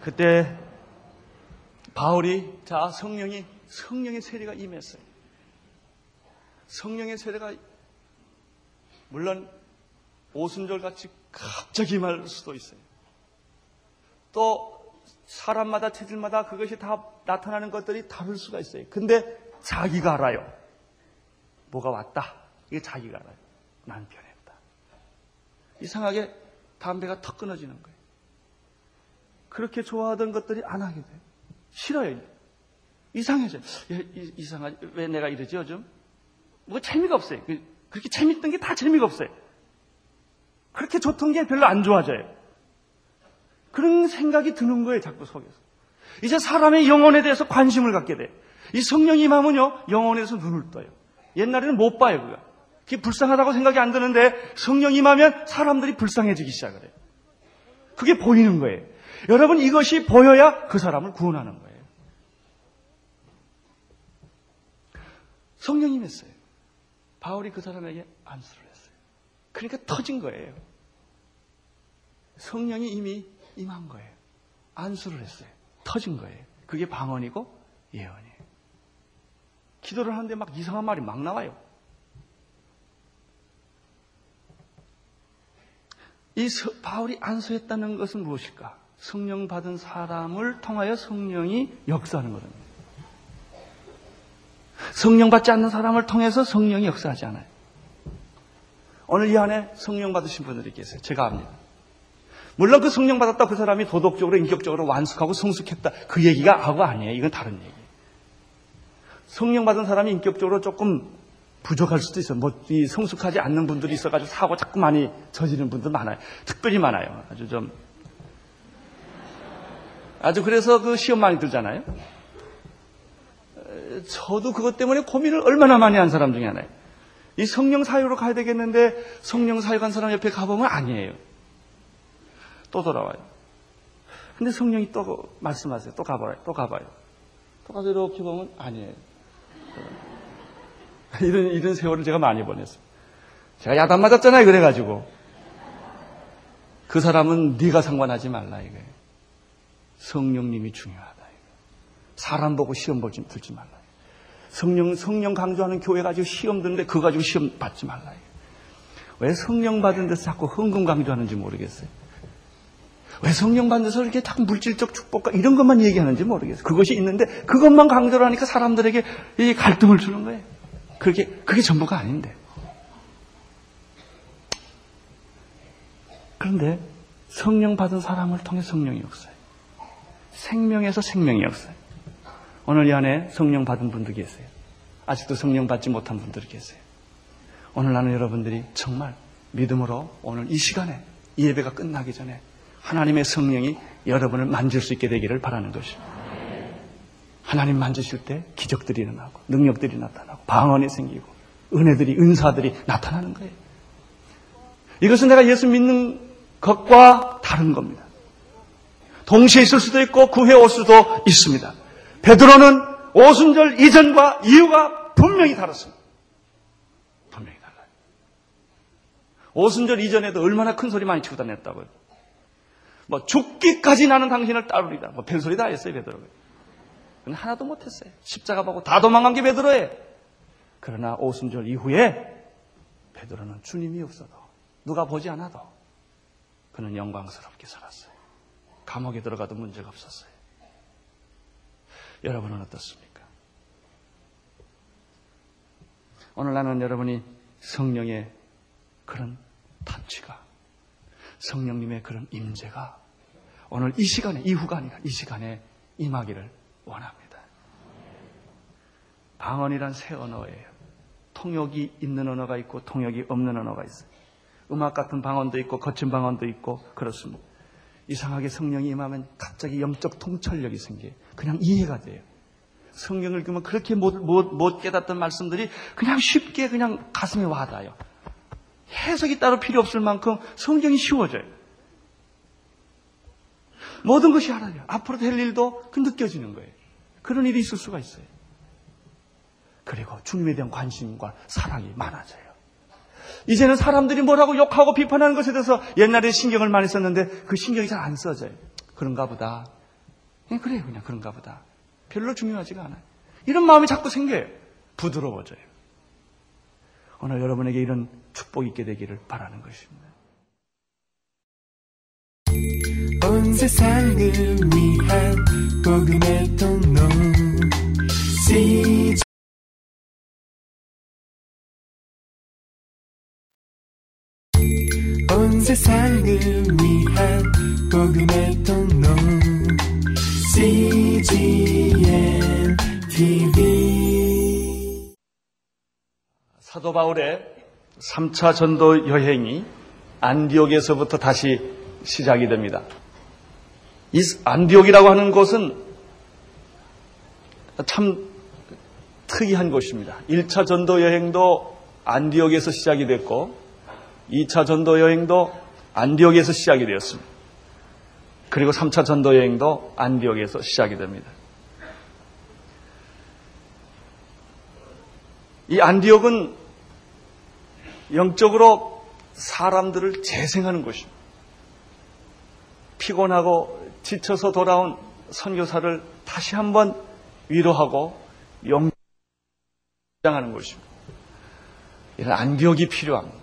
그때 바울이 자 성령이 성령의 세례가 임했어요. 성령의 세례가 물론 오순절 같이 갑자기 임할 수도 있어요. 또 사람마다 체질마다 그것이 다 나타나는 것들이 다를 수가 있어요. 근데 자기가 알아요. 뭐가 왔다. 이게 자기가 알아요. 난 변했다. 이상하게 담배가 턱 끊어지는 거예요. 그렇게 좋아하던 것들이 안 하게 돼요. 싫어요. 이상해져요. 이상하지. 왜 내가 이러지, 요즘? 뭐 재미가 없어요. 그, 그렇게 재밌던 게 다 재미가 없어요. 그렇게 좋던 게 별로 안 좋아져요. 그런 생각이 드는 거예요, 자꾸 속에서. 이제 사람의 영혼에 대해서 관심을 갖게 돼요. 이 성령이 임하면요, 영혼에서 눈을 떠요. 옛날에는 못 봐요, 그거. 그게 불쌍하다고 생각이 안 드는데 성령이 임하면 사람들이 불쌍해지기 시작을 해요. 그게 보이는 거예요. 여러분 이것이 보여야 그 사람을 구원하는 거예요. 성령님 했어요. 바울이 그 사람에게 안수를 했어요. 그러니까 터진 거예요. 성령이 이미 임한 거예요. 안수를 했어요. 터진 거예요. 그게 방언이고 예언이에요. 기도를 하는데 막 이상한 말이 막 나와요. 이 바울이 안수했다는 것은 무엇일까? 성령 받은 사람을 통하여 성령이 역사하는 거랍니다. 성령 받지 않는 사람을 통해서 성령이 역사하지 않아요. 오늘 이 안에 성령 받으신 분들이 계세요. 제가 압니다. 물론 그 성령 받았다 그 사람이 도덕적으로 인격적으로 완숙하고 성숙했다 그 얘기가 하고 아니에요. 이건 다른 얘기. 성령 받은 사람이 인격적으로 조금 부족할 수도 있어요. 뭐, 이 성숙하지 않는 분들이 있어가지고 사고 자꾸 많이 저지르는 분들 많아요. 특별히 많아요. 아주 좀. 아주 그래서 그 시험 많이 들잖아요. 저도 그것 때문에 고민을 얼마나 많이 한 사람 중에 하나예요. 이 성령 사유로 가야 되겠는데 성령 사유 간 사람 옆에 가보면 아니에요. 또 돌아와요. 근데 성령이 또 말씀하세요. 또 가봐요. 또 가봐요. 또 가서 이렇게 보면 아니에요. 이런, 이런 세월을 제가 많이 보냈어요. 제가 야단 맞았잖아요. 그래가지고. 그 사람은 네가 상관하지 말라 이거예요. 성령님이 중요하다. 이거. 사람 보고 시험 보지 들지 말라. 성령 성령 강조하는 교회 가지고 시험 드는데 그거 가지고 시험 받지 말라. 이거. 왜 성령 받은 데서 자꾸 흥금 강조하는지 모르겠어요. 왜 성령 받는 데서 이렇게 자꾸 물질적 축복과 이런 것만 얘기하는지 모르겠어요. 그것이 있는데 그것만 강조를 하니까 사람들에게 이 갈등을 주는 거예요. 그게 그게 전부가 아닌데. 그런데 성령 받은 사람을 통해 성령이 없어요. 생명에서 생명이 없어요. 오늘 이 안에 성령 받은 분들 계세요. 아직도 성령 받지 못한 분들이 계세요. 오늘 나는 여러분들이 정말 믿음으로 오늘 이 시간에 이 예배가 끝나기 전에 하나님의 성령이 여러분을 만질 수 있게 되기를 바라는 것입니다. 하나님 만지실 때 기적들이 일어나고 능력들이 나타나고 방언이 생기고 은혜들이 은사들이 나타나는 거예요. 이것은 내가 예수 믿는 것과 다른 겁니다. 동시에 있을 수도 있고 구해 올 수도 있습니다. 베드로는 오순절 이전과 이유가 분명히 다릅니다. 분명히 달라요. 오순절 이전에도 얼마나 큰 소리 많이 치고 다녔다고요. 뭐 죽기까지 나는 당신을 따르리다. 뭐 별소리 다 했어요 베드로가. 근데 하나도 못했어요. 십자가 보고 다 도망간 게 베드로예요. 그러나 오순절 이후에 베드로는 주님이 없어도 누가 보지 않아도 그는 영광스럽게 살았어요. 감옥에 들어가도 문제가 없었어요. 여러분은 어떻습니까? 오늘 나는 여러분이 성령의 그런 탄취가 성령님의 그런 임재가 오늘 이 시간에 이후가 아니라 이 시간에 임하기를 원합니다. 방언이란 새 언어예요. 통역이 있는 언어가 있고 통역이 없는 언어가 있어요. 음악 같은 방언도 있고 거친 방언도 있고 그렇습니다. 이상하게 성령이 임하면 갑자기 영적 통찰력이 생겨요. 그냥 이해가 돼요. 성경을 그러면 그렇게 못, 못, 못 깨닫던 말씀들이 그냥 쉽게 그냥 가슴에 와닿아요. 해석이 따로 필요 없을 만큼 성경이 쉬워져요. 모든 것이 알아요. 앞으로 될 일도 그 느껴지는 거예요. 그런 일이 있을 수가 있어요. 그리고 주님에 대한 관심과 사랑이 많아져요. 이제는 사람들이 뭐라고 욕하고 비판하는 것에 대해서 옛날에 신경을 많이 썼는데 그 신경이 잘 안 써져요. 그런가 보다. 예, 그래요. 그냥 그런가 보다. 별로 중요하지가 않아요. 이런 마음이 자꾸 생겨요. 부드러워져요. 오늘 여러분에게 이런 축복이 있게 되기를 바라는 것입니다. 온 세상을 위한 복음의 통로. CJ 온 세상을 위한 복음의 통로. CGM TV 사도 바울의 3차 전도 여행이 안디옥에서부터 다시 시작이 됩니다. 이 안디옥이라고 하는 곳은 참 특이한 곳입니다. 1차 전도 여행도 안디옥에서 시작이 됐고 2차 전도 여행도 안디옥에서 시작이 되었습니다. 그리고 3차 전도 여행도 안디옥에서 시작이 됩니다. 이 안디옥은 영적으로 사람들을 재생하는 곳입니다. 피곤하고 지쳐서 돌아온 선교사를 다시 한번 위로하고 영장하는 곳입니다. 이런 안디옥이 필요합니다.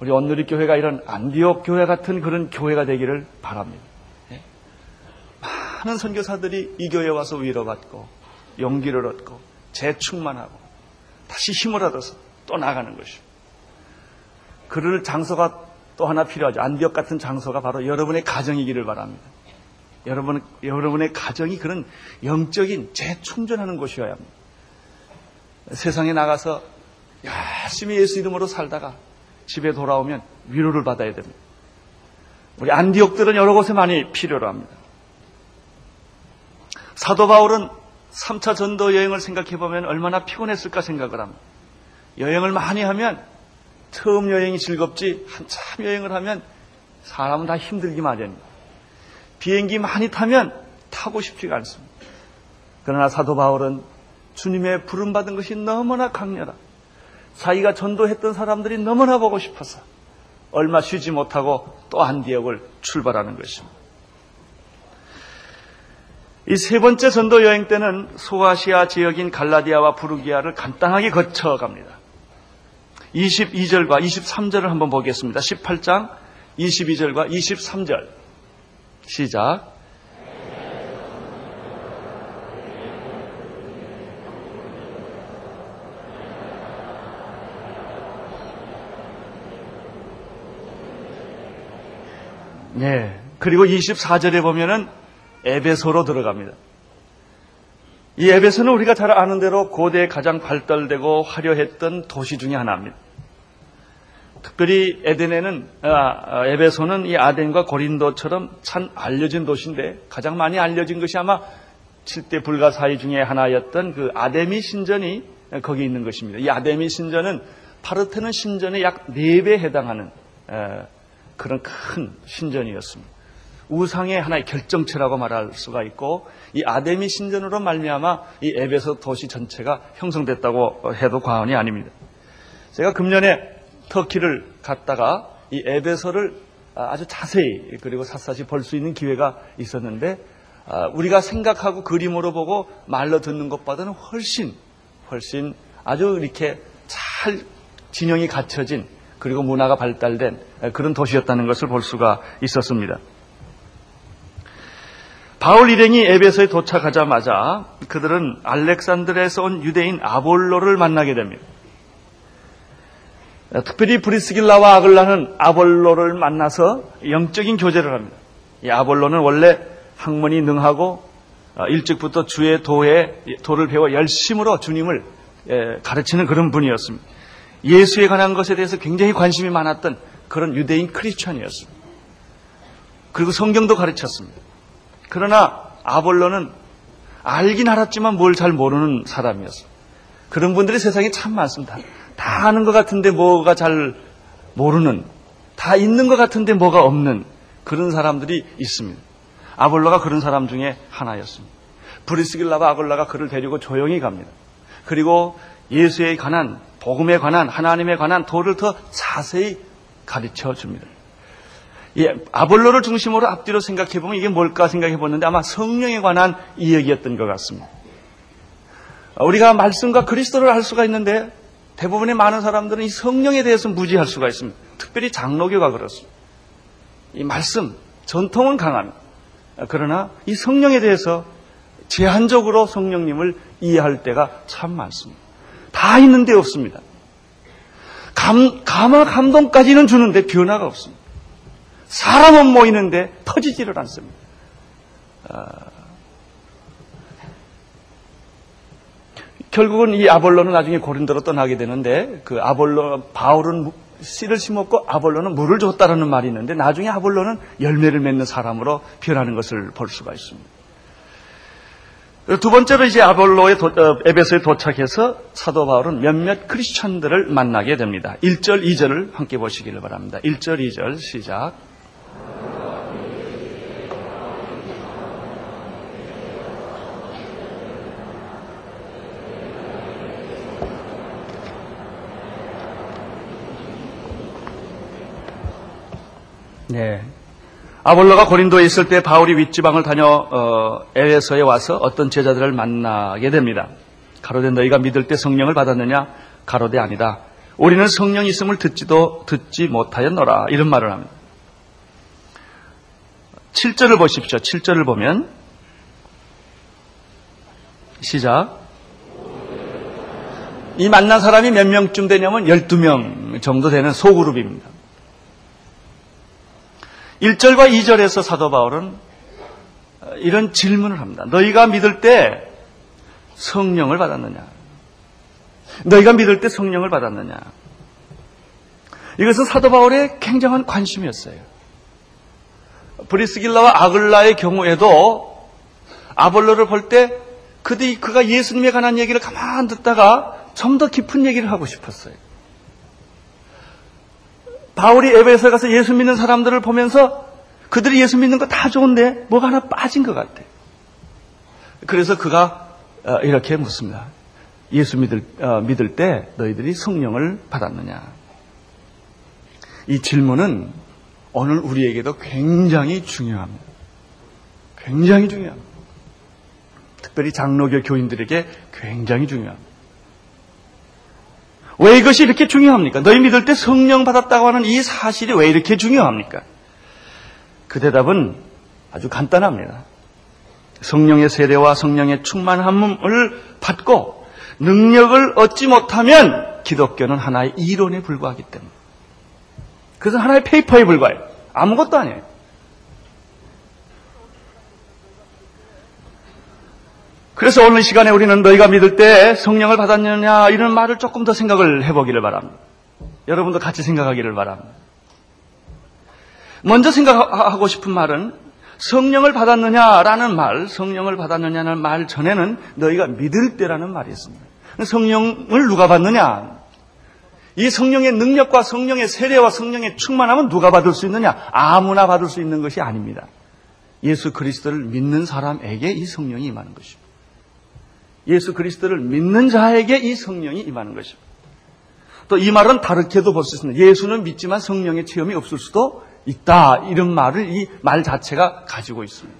우리 온누리 교회가 이런 안디옥 교회 같은 그런 교회가 되기를 바랍니다. 예? 많은 선교사들이 이 교회에 와서 위로받고 용기를 얻고 재충만하고 다시 힘을 얻어서 또 나가는 것이죠. 그럴 장소가 또 하나 필요하죠. 안디옥 같은 장소가 바로 여러분의 가정이기를 바랍니다. 여러분, 여러분의 가정이 그런 영적인 재충전하는 곳이어야 합니다. 세상에 나가서 열심히 예수 이름으로 살다가 집에 돌아오면 위로를 받아야 됩니다. 우리 안디옥들은 여러 곳에 많이 필요로 합니다. 사도 바울은 3차 전도 여행을 생각해 보면 얼마나 피곤했을까 생각을 합니다. 여행을 많이 하면 처음 여행이 즐겁지 한참 여행을 하면 사람은 다 힘들기 마련입니다. 비행기 많이 타면 타고 싶지가 않습니다. 그러나 사도 바울은 주님의 부름받은 것이 너무나 강렬하. 자기가 전도했던 사람들이 너무나 보고 싶어서 얼마 쉬지 못하고 또 안디옥을 출발하는 것입니다. 이 세 번째 전도 여행 때는 소아시아 지역인 갈라디아와 부르기아를 간단하게 거쳐갑니다. 22절과 23절을 한번 보겠습니다. 18장 22절과 23절 시작. 네. 그리고 24절에 보면은 에베소로 들어갑니다. 이 에베소는 우리가 잘 아는 대로 고대에 가장 발달되고 화려했던 도시 중의 하나입니다. 특별히 에덴에는 아, 에베소는 이 아덴과 고린도처럼 참 알려진 도시인데 가장 많이 알려진 것이 아마 7대 불가 사의 중에 하나였던 그 아데미 신전이 거기 있는 것입니다. 이 아데미 신전은 파르테논 신전의 약 4배 해당하는 그런 큰 신전이었습니다. 우상의 하나의 결정체라고 말할 수가 있고 이 아데미 신전으로 말미암아 이 에베소 도시 전체가 형성됐다고 해도 과언이 아닙니다. 제가 금년에 터키를 갔다가 이 에베소를 아주 자세히 그리고 샅샅이 볼 수 있는 기회가 있었는데 아, 우리가 생각하고 그림으로 보고 말로 듣는 것보다는 훨씬 훨씬 아주 이렇게 잘 진영이 갖춰진 그리고 문화가 발달된 그런 도시였다는 것을 볼 수가 있었습니다. 바울 일행이 에베소에 도착하자마자 그들은 알렉산드르에서 온 유대인 아볼로를 만나게 됩니다. 특별히 브리스길라와 아글라는 아볼로를 만나서 영적인 교제를 합니다. 이 아볼로는 원래 학문이 능하고 어, 일찍부터 주의 도에 도를 배워 열심으로 주님을 가르치는 그런 분이었습니다. 예수에 관한 것에 대해서 굉장히 관심이 많았던 그런 유대인 크리스천이었습니다. 그리고 성경도 가르쳤습니다. 그러나 아볼로는 알긴 알았지만 뭘 잘 모르는 사람이었어요. 그런 분들이 세상에 참 많습니다. 다 아는 것 같은데 뭐가 잘 모르는, 다 있는 것 같은데 뭐가 없는 그런 사람들이 있습니다. 아볼로가 그런 사람 중에 하나였습니다. 브리스길라와 아볼라가 그를 데리고 조용히 갑니다. 그리고 예수에 관한, 복음에 관한, 하나님에 관한 도를 더 자세히 가르쳐 줍니다. 예, 아볼로를 중심으로 앞뒤로 생각해 보면 이게 뭘까 생각해 보는데 아마 성령에 관한 이야기였던 것 같습니다. 우리가 말씀과 그리스도를 알 수가 있는데 대부분의 많은 사람들은 이 성령에 대해서 무지할 수가 있습니다. 특별히 장로교가 그렇습니다. 이 말씀, 전통은 강합니다. 그러나 이 성령에 대해서 제한적으로 성령님을 이해할 때가 참 많습니다. 다 있는데 없습니다. 감, 감화 감동까지는 주는데 변화가 없습니다. 사람은 모이는데 터지지를 않습니다. 아, 결국은 이 아볼로는 나중에 고린도로 떠나게 되는데 그 아볼로 바울은 씨를 심었고 아볼로는 물을 줬다라는 말이 있는데 나중에 아볼로는 열매를 맺는 사람으로 변하는 것을 볼 수가 있습니다. 두 번째로 이제 아볼로의 도, 어, 에베소에 도착해서 사도 바울은 몇몇 크리스천들을 만나게 됩니다. 1절, 2절을 함께 보시기를 바랍니다. 1절, 2절 시작. 네. 아볼로가 고린도에 있을 때 바울이 윗지방을 다녀 어, 에베소에 와서 어떤 제자들을 만나게 됩니다. 가로대 너희가 믿을 때 성령을 받았느냐? 가로대 아니다. 우리는 성령 있음을 듣지도 듣지 못하였노라. 이런 말을 합니다. 7절을 보십시오. 7절을 보면 시작. 이 만난 사람이 몇 명쯤 되냐면 12명 정도 되는 소그룹입니다. 1절과 2절에서 사도 바울은 이런 질문을 합니다. 너희가 믿을 때 성령을 받았느냐? 너희가 믿을 때 성령을 받았느냐? 이것은 사도 바울의 굉장한 관심이었어요. 브리스길라와 아글라의 경우에도 아볼로를 볼 때 그들이 그가 예수님에 관한 얘기를 가만 듣다가 좀 더 깊은 얘기를 하고 싶었어요. 바울이 에베소에 가서 예수 믿는 사람들을 보면서 그들이 예수 믿는 거 다 좋은데 뭐가 하나 빠진 것 같아. 그래서 그가 어, 이렇게 묻습니다. 예수 믿을, 어, 믿을 때 너희들이 성령을 받았느냐? 이 질문은 오늘 우리에게도 굉장히 중요합니다. 굉장히 중요합니다. 특별히 장로교 교인들에게 굉장히 중요합니다. 왜 이것이 이렇게 중요합니까? 너희 믿을 때 성령 받았다고 하는 이 사실이 왜 이렇게 중요합니까? 그 대답은 아주 간단합니다. 성령의 세례와 성령의 충만함을 받고 능력을 얻지 못하면 기독교는 하나의 이론에 불과하기 때문에. 그래서 하나의 페이퍼에 불과해요. 아무것도 아니에요. 그래서 오늘 시간에 우리는 너희가 믿을 때 성령을 받았느냐 이런 말을 조금 더 생각을 해보기를 바랍니다. 여러분도 같이 생각하기를 바랍니다. 먼저 생각하고 싶은 말은 성령을 받았느냐라는 말, 성령을 받았느냐는 말 전에는 너희가 믿을 때라는 말이 있습니다. 성령을 누가 받느냐? 이 성령의 능력과 성령의 세례와 성령의 충만함은 누가 받을 수 있느냐? 아무나 받을 수 있는 것이 아닙니다. 예수 그리스도를 믿는 사람에게 이 성령이 임하는 것입니다. 예수 그리스도를 믿는 자에게 이 성령이 임하는 것입니다. 또 이 말은 다르게도 볼 수 있습니다. 예수는 믿지만 성령의 체험이 없을 수도 있다. 이런 말을 이 말 자체가 가지고 있습니다.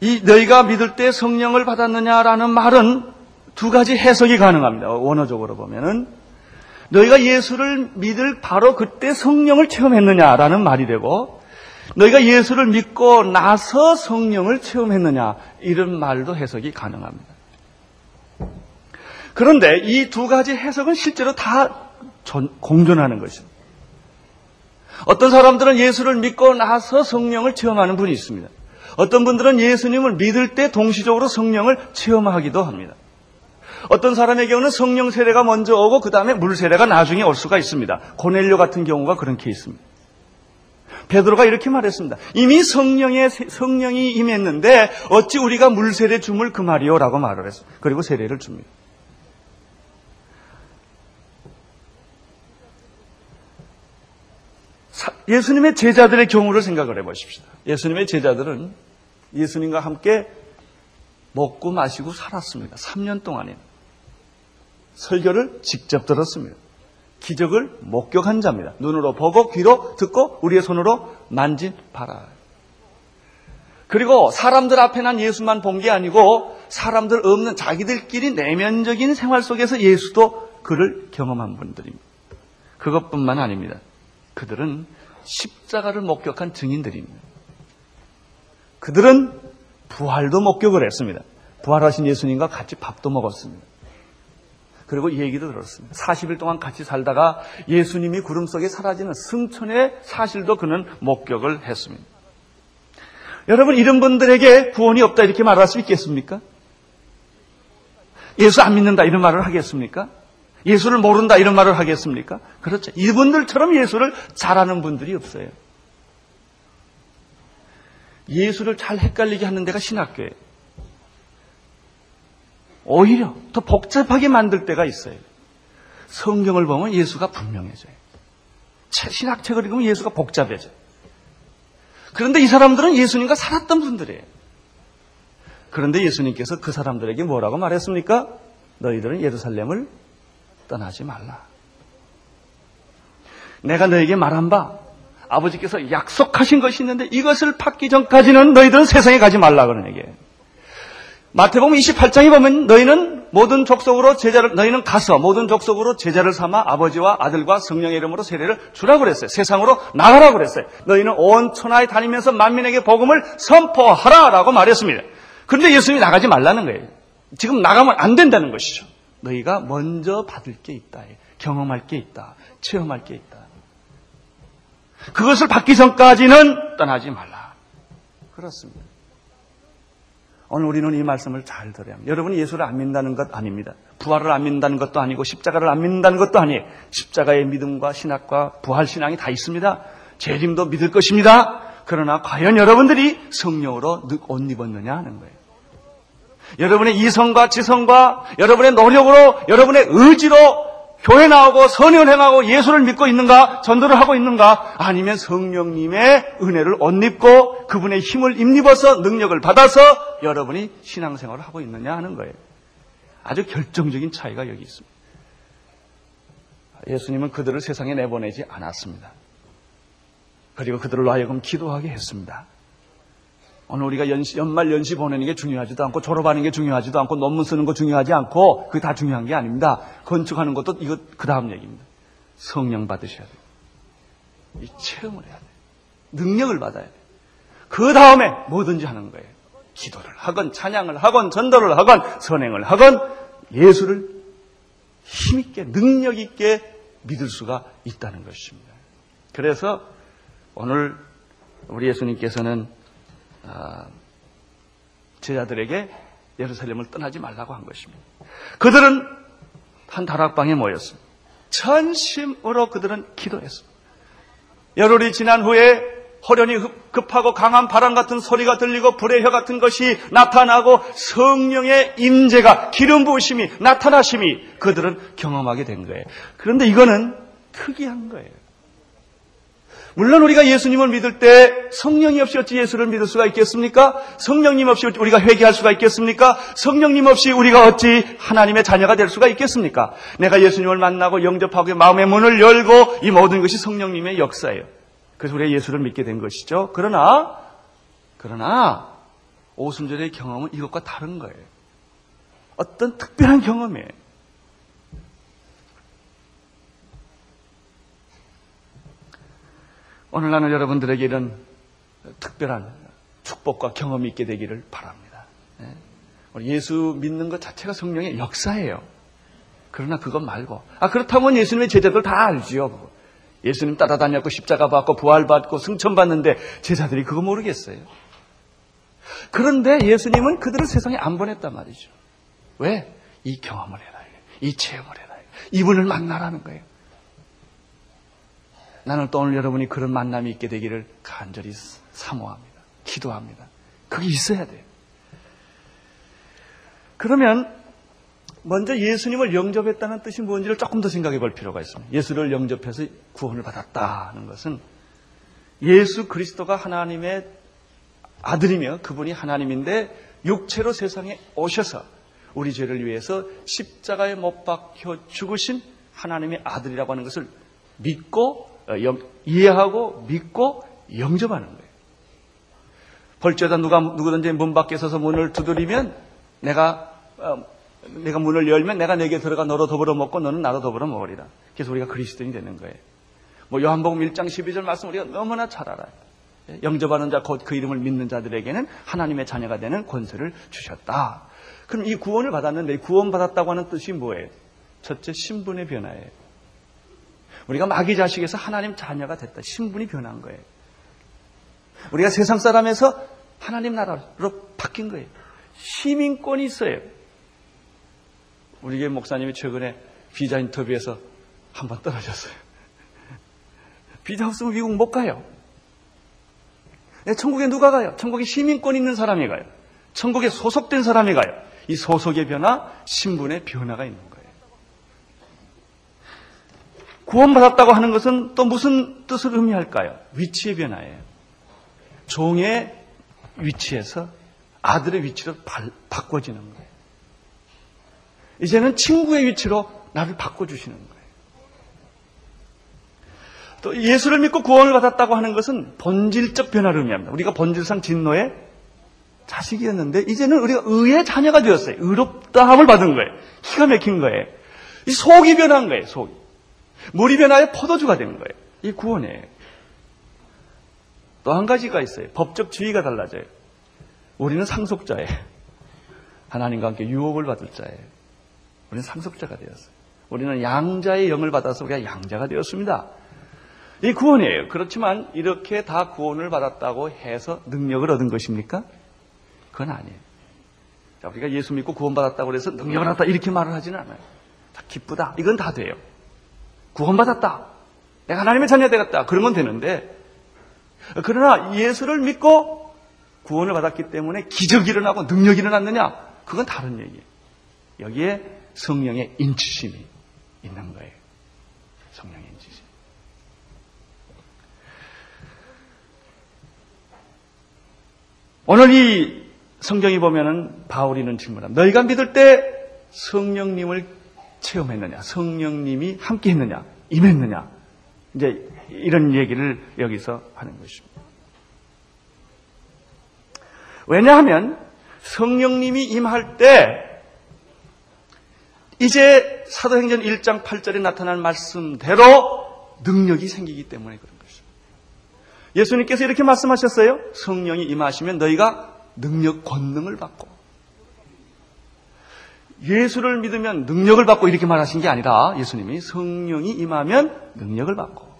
이 너희가 믿을 때 성령을 받았느냐라는 말은 두 가지 해석이 가능합니다. 원어적으로 보면은 너희가 예수를 믿을 바로 그때 성령을 체험했느냐라는 말이 되고 너희가 예수를 믿고 나서 성령을 체험했느냐 이런 말도 해석이 가능합니다. 그런데 이 두 가지 해석은 실제로 다 공존하는 것입니다. 어떤 사람들은 예수를 믿고 나서 성령을 체험하는 분이 있습니다. 어떤 분들은 예수님을 믿을 때 동시적으로 성령을 체험하기도 합니다. 어떤 사람의 경우는 성령 세례가 먼저 오고 그 다음에 물 세례가 나중에 올 수가 있습니다. 고넬료 같은 경우가 그런 케이스입니다. 베드로가 이렇게 말했습니다. 이미 성령의 성령이 임했는데 어찌 우리가 물 세례 줌을 그 말이요라고 말을 했습니다. 그리고 세례를 줍니다. 예수님의 제자들의 경우를 생각을 해보십시다. 예수님의 제자들은 예수님과 함께 먹고 마시고 살았습니다. 3년 동안에 설교를 직접 들었습니다. 기적을 목격한 자입니다. 눈으로 보고 귀로 듣고 우리의 손으로 만진 바라. 그리고 사람들 앞에 난 예수만 본 게 아니고 사람들 없는 자기들끼리 내면적인 생활 속에서 예수도 그를 경험한 분들입니다. 그것뿐만 아닙니다. 그들은 십자가를 목격한 증인들입니다. 그들은 부활도 목격을 했습니다. 부활하신 예수님과 같이 밥도 먹었습니다. 그리고 이 얘기도 들었습니다. 40일 동안 같이 살다가 예수님이 구름 속에 사라지는 승천의 사실도 그는 목격을 했습니다. 여러분, 이런 분들에게 구원이 없다 이렇게 말할 수 있겠습니까? 예수 안 믿는다 이런 말을 하겠습니까? 예수를 모른다 이런 말을 하겠습니까? 그렇죠. 이분들처럼 예수를 잘하는 분들이 없어요. 예수를 잘 헷갈리게 하는 데가 신학교예요. 오히려 더 복잡하게 만들 때가 있어요. 성경을 보면 예수가 분명해져요. 신학책을 읽으면 예수가 복잡해져요. 그런데 이 사람들은 예수님과 살았던 분들이에요. 그런데 예수님께서 그 사람들에게 뭐라고 말했습니까? 너희들은 예루살렘을 떠나지 말라. 내가 너에게 말한 바 아버지께서 약속하신 것이 있는데 이것을 받기 전까지는 너희들은 세상에 가지 말라 그러는 얘기예요. 마태복음 28장에 보면 너희는 모든 족속으로 제자를 너희는 가서 모든 족속으로 제자를 삼아 아버지와 아들과 성령의 이름으로 세례를 주라고 그랬어요. 세상으로 나가라고 그랬어요. 너희는 온 천하에 다니면서 만민에게 복음을 선포하라라고 말했습니다. 그런데 예수님이 나가지 말라는 거예요. 지금 나가면 안 된다는 것이죠. 너희가 먼저 받을 게 있다. 경험할 게 있다. 체험할 게 있다. 그것을 받기 전까지는 떠나지 말라. 그렇습니다. 오늘 우리는 이 말씀을 잘 들어야 합니다. 여러분이 예수를 안 믿는다는 것 아닙니다. 부활을 안 믿는다는 것도 아니고 십자가를 안 믿는다는 것도 아니에요. 십자가의 믿음과 신학과 부활 신앙이 다 있습니다. 재림도 믿을 것입니다. 그러나 과연 여러분들이 성령으로 옷 입었느냐 하는 거예요. 여러분의 이성과 지성과 여러분의 노력으로 여러분의 의지로 교회 나오고 선을 행하고 예수를 믿고 있는가? 전도를 하고 있는가? 아니면 성령님의 은혜를 옷 입고 그분의 힘을 입입어서 능력을 받아서 여러분이 신앙생활을 하고 있느냐 하는 거예요. 아주 결정적인 차이가 여기 있습니다. 예수님은 그들을 세상에 내보내지 않았습니다. 그리고 그들을 하여금 기도하게 했습니다. 오늘 우리가 연시, 연말 연시 보내는 게 중요하지도 않고 졸업하는 게 중요하지도 않고 논문 쓰는 거 중요하지 않고 그게 다 중요한 게 아닙니다. 건축하는 것도 이거 그 다음 얘기입니다. 성령 받으셔야 돼요. 이 체험을 해야 돼요. 능력을 받아야 돼요. 그 다음에 뭐든지 하는 거예요. 기도를 하건 찬양을 하건 전도를 하건 선행을 하건 예수를 힘있게 능력있게 믿을 수가 있다는 것입니다. 그래서 오늘 우리 예수님께서는 아, 제자들에게 예루살렘을 떠나지 말라고 한 것입니다. 그들은 한 다락방에 모였습니다. 전심으로 그들은 기도했습니다. 열흘이 지난 후에 허련히 급하고 강한 바람 같은 소리가 들리고 불의 혀 같은 것이 나타나고 성령의 임재가 기름 부으심이 나타나심이 그들은 경험하게 된 거예요. 그런데 이거는 특이한 거예요. 물론 우리가 예수님을 믿을 때 성령이 없이 어찌 예수를 믿을 수가 있겠습니까? 성령님 없이 우리가 회개할 수가 있겠습니까? 성령님 없이 우리가 어찌 하나님의 자녀가 될 수가 있겠습니까? 내가 예수님을 만나고 영접하고 마음의 문을 열고 이 모든 것이 성령님의 역사예요. 그래서 우리가 예수를 믿게 된 것이죠. 그러나, 그러나, 오순절의 경험은 이것과 다른 거예요. 어떤 특별한 경험이에요. 오늘 나는 여러분들에게 이런 특별한 축복과 경험이 있게 되기를 바랍니다. 네. 예수 믿는 것 자체가 성령의 역사예요. 그러나 그것 말고. 아, 그렇다면 예수님의 제자들 다 알지요. 예수님 따라다녔고 십자가 받고 부활 받고 승천 받는데 제자들이 그거 모르겠어요. 그런데 예수님은 그들을 세상에 안 보냈단 말이죠. 왜? 이 경험을 해라. 이 체험을 해라. 이분을 만나라는 거예요. 나는 또 오늘 여러분이 그런 만남이 있게 되기를 간절히 사모합니다. 기도합니다. 그게 있어야 돼요. 그러면 먼저 예수님을 영접했다는 뜻이 뭔지를 조금 더 생각해 볼 필요가 있습니다. 예수를 영접해서 구원을 받았다는 것은 예수 그리스도가 하나님의 아들이며 그분이 하나님인데 육체로 세상에 오셔서 우리 죄를 위해서 십자가에 못 박혀 죽으신 하나님의 아들이라고 하는 것을 믿고 어, 이해하고 믿고 영접하는 거예요. 벌죄다 누가 누구든지 문 밖에 서서 문을 두드리면 내가 어, 내가 문을 열면 내가 내게 들어가 너로 더불어 먹고 너는 나로 더불어 먹으리라. 그래서 우리가 그리스도인이 되는 거예요. 뭐 요한복음 1장 12절 말씀 우리가 너무나 잘 알아요. 영접하는 자, 곧 그 이름을 믿는 자들에게는 하나님의 자녀가 되는 권세를 주셨다. 그럼 이 구원을 받았는데 구원 받았다고 하는 뜻이 뭐예요? 첫째, 신분의 변화예요. 우리가 마귀 자식에서 하나님 자녀가 됐다. 신분이 변한 거예요. 우리가 세상 사람에서 하나님 나라로 바뀐 거예요. 시민권이 있어요. 우리 교회 목사님이 최근에 비자 인터뷰에서 한 번 떨어졌어요. 비자 없으면 미국 못 가요. 네, 천국에 누가 가요? 천국에 시민권 있는 사람이 가요. 천국에 소속된 사람이 가요. 이 소속의 변화, 신분의 변화가 있는 거예요. 구원받았다고 하는 것은 또 무슨 뜻을 의미할까요? 위치의 변화예요. 종의 위치에서 아들의 위치로 바꿔지는 거예요. 이제는 친구의 위치로 나를 바꿔주시는 거예요. 또 예수를 믿고 구원을 받았다고 하는 것은 본질적 변화를 의미합니다. 우리가 본질상 진노에 자식이었는데 이제는 우리가 의의 자녀가 되었어요. 의롭다함을 받은 거예요. 기가 막힌 거예요. 이 속이 변한 거예요. 속이. 물이 변하여 포도주가 되는 거예요. 이 구원이에요. 또 한 가지가 있어요. 법적 지위가 달라져요. 우리는 상속자예요. 하나님과 함께 유업을 받을 자예요. 우리는 상속자가 되었어요. 우리는 양자의 영을 받아서 우리가 양자가 되었습니다. 이 구원이에요. 그렇지만 이렇게 다 구원을 받았다고 해서 능력을 얻은 것입니까? 그건 아니에요. 자, 우리가 예수 믿고 구원받았다고 해서 능력을 얻었다 이렇게 말을 하지는 않아요. 자, 기쁘다. 이건 다 돼요. 구원받았다. 내가 하나님의 자녀 되겠다. 그런 건 되는데 그러나 예수를 믿고 구원을 받았기 때문에 기적이 일어나고 능력이 일어났느냐? 그건 다른 얘기예요. 여기에 성령의 인치심이 있는 거예요. 성령의 인치심. 오늘 이 성경이 보면은 바울이는 질문합니다. 너희가 믿을 때 성령님을 체험했느냐? 성령님이 함께 했느냐? 임했느냐? 이제 이런 얘기를 여기서 하는 것입니다. 왜냐하면 성령님이 임할 때 이제 사도행전 1장 8절에 나타난 말씀대로 능력이 생기기 때문에 그런 것입니다. 예수님께서 이렇게 말씀하셨어요. 성령이 임하시면 너희가 능력 권능을 받고 예수를 믿으면 능력을 받고 이렇게 말하신 게 아니라 예수님이 성령이 임하면 능력을 받고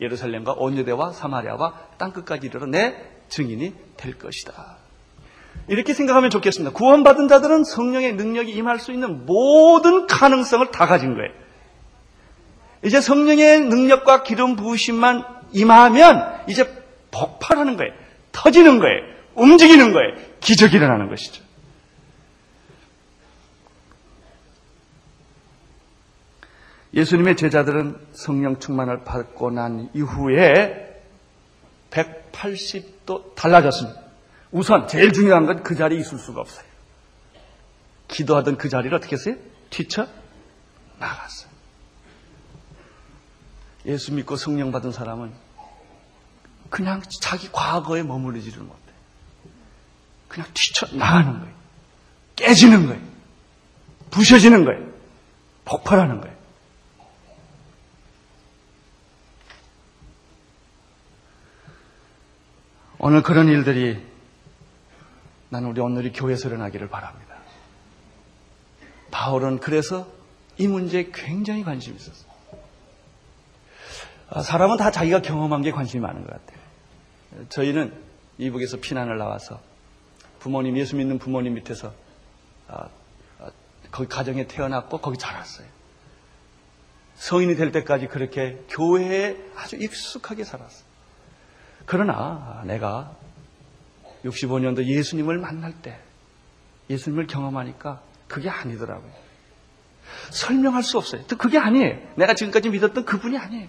예루살렘과 온유대와 사마리아와 땅끝까지 이르러 내 증인이 될 것이다. 이렇게 생각하면 좋겠습니다. 구원받은 자들은 성령의 능력이 임할 수 있는 모든 가능성을 다 가진 거예요. 이제 성령의 능력과 기름 부으심만 임하면 이제 폭발하는 거예요. 터지는 거예요. 움직이는 거예요. 기적이 일어나는 것이죠. 예수님의 제자들은 성령 충만을 받고 난 이후에 180도 달라졌습니다. 우선 제일 중요한 건 그 자리에 있을 수가 없어요. 기도하던 그 자리를 어떻게 했어요? 뒤쳐 나갔어요. 예수 믿고 성령 받은 사람은 그냥 자기 과거에 머무르지를 못해. 그냥 뒤쳐 나가는 거예요. 깨지는 거예요. 부셔지는 거예요. 폭발하는 거예요. 오늘 그런 일들이 나는 우리 오늘이 교회에서 일어나기를 바랍니다. 바울은 그래서 이 문제에 굉장히 관심이 있었어요. 아, 사람은 다 자기가 경험한 게 관심이 많은 것 같아요. 저희는 이북에서 피난을 나와서 부모님, 예수 믿는 부모님 밑에서 아, 아, 거기 가정에 태어났고 거기 자랐어요. 성인이 될 때까지 그렇게 교회에 아주 익숙하게 살았어요. 그러나 내가 65년도 예수님을 만날 때 예수님을 경험하니까 그게 아니더라고요. 설명할 수 없어요. 그게 아니에요. 내가 지금까지 믿었던 그분이 아니에요.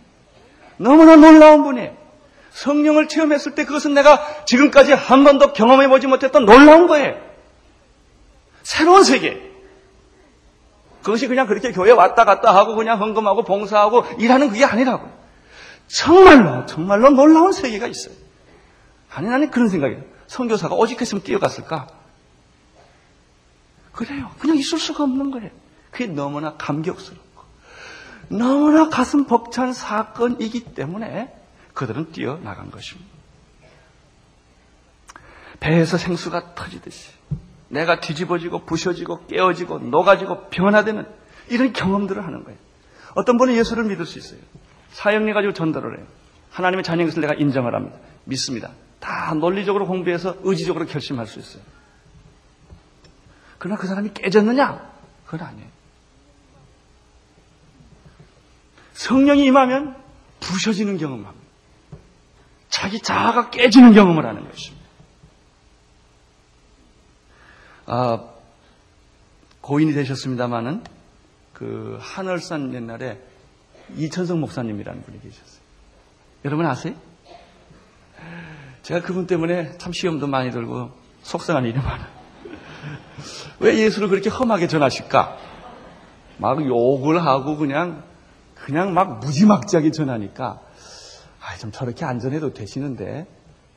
너무나 놀라운 분이에요. 성령을 체험했을 때 그것은 내가 지금까지 한 번도 경험해 보지 못했던 놀라운 거예요. 새로운 세계. 그것이 그냥 그렇게 교회 왔다 갔다 하고 그냥 헌금하고 봉사하고 일하는 그게 아니라고요. 정말로, 정말로 놀라운 세계가 있어요. 아니, 나는 그런 생각이에요. 선교사가 오직 했으면 뛰어갔을까? 그래요. 그냥 있을 수가 없는 거예요. 그게 너무나 감격스럽고, 너무나 가슴 벅찬 사건이기 때문에 그들은 뛰어나간 것입니다. 배에서 생수가 터지듯이 내가 뒤집어지고 부셔지고 깨어지고 녹아지고 변화되는 이런 경험들을 하는 거예요. 어떤 분은 예수를 믿을 수 있어요. 사형리 가지고 전도를 해요. 하나님의 자녀인 것을 내가 인정을 합니다. 믿습니다. 다 논리적으로 공부해서 의지적으로 결심할 수 있어요. 그러나 그 사람이 깨졌느냐? 그건 아니에요. 성령이 임하면 부셔지는 경험을 합니다. 자기 자아가 깨지는 경험을 하는 것입니다. 아, 고인이 되셨습니다마는 그 하늘산 옛날에 이천성 목사님이라는 분이 계셨어요. 여러분 아세요? 제가 그분 때문에 참 시험도 많이 들고 속상한 일이 많아요. 왜 예수를 그렇게 험하게 전하실까? 막 욕을 하고 그냥 그냥 막 무지막지하게 전하니까 아, 좀 저렇게 안 전해도 되시는데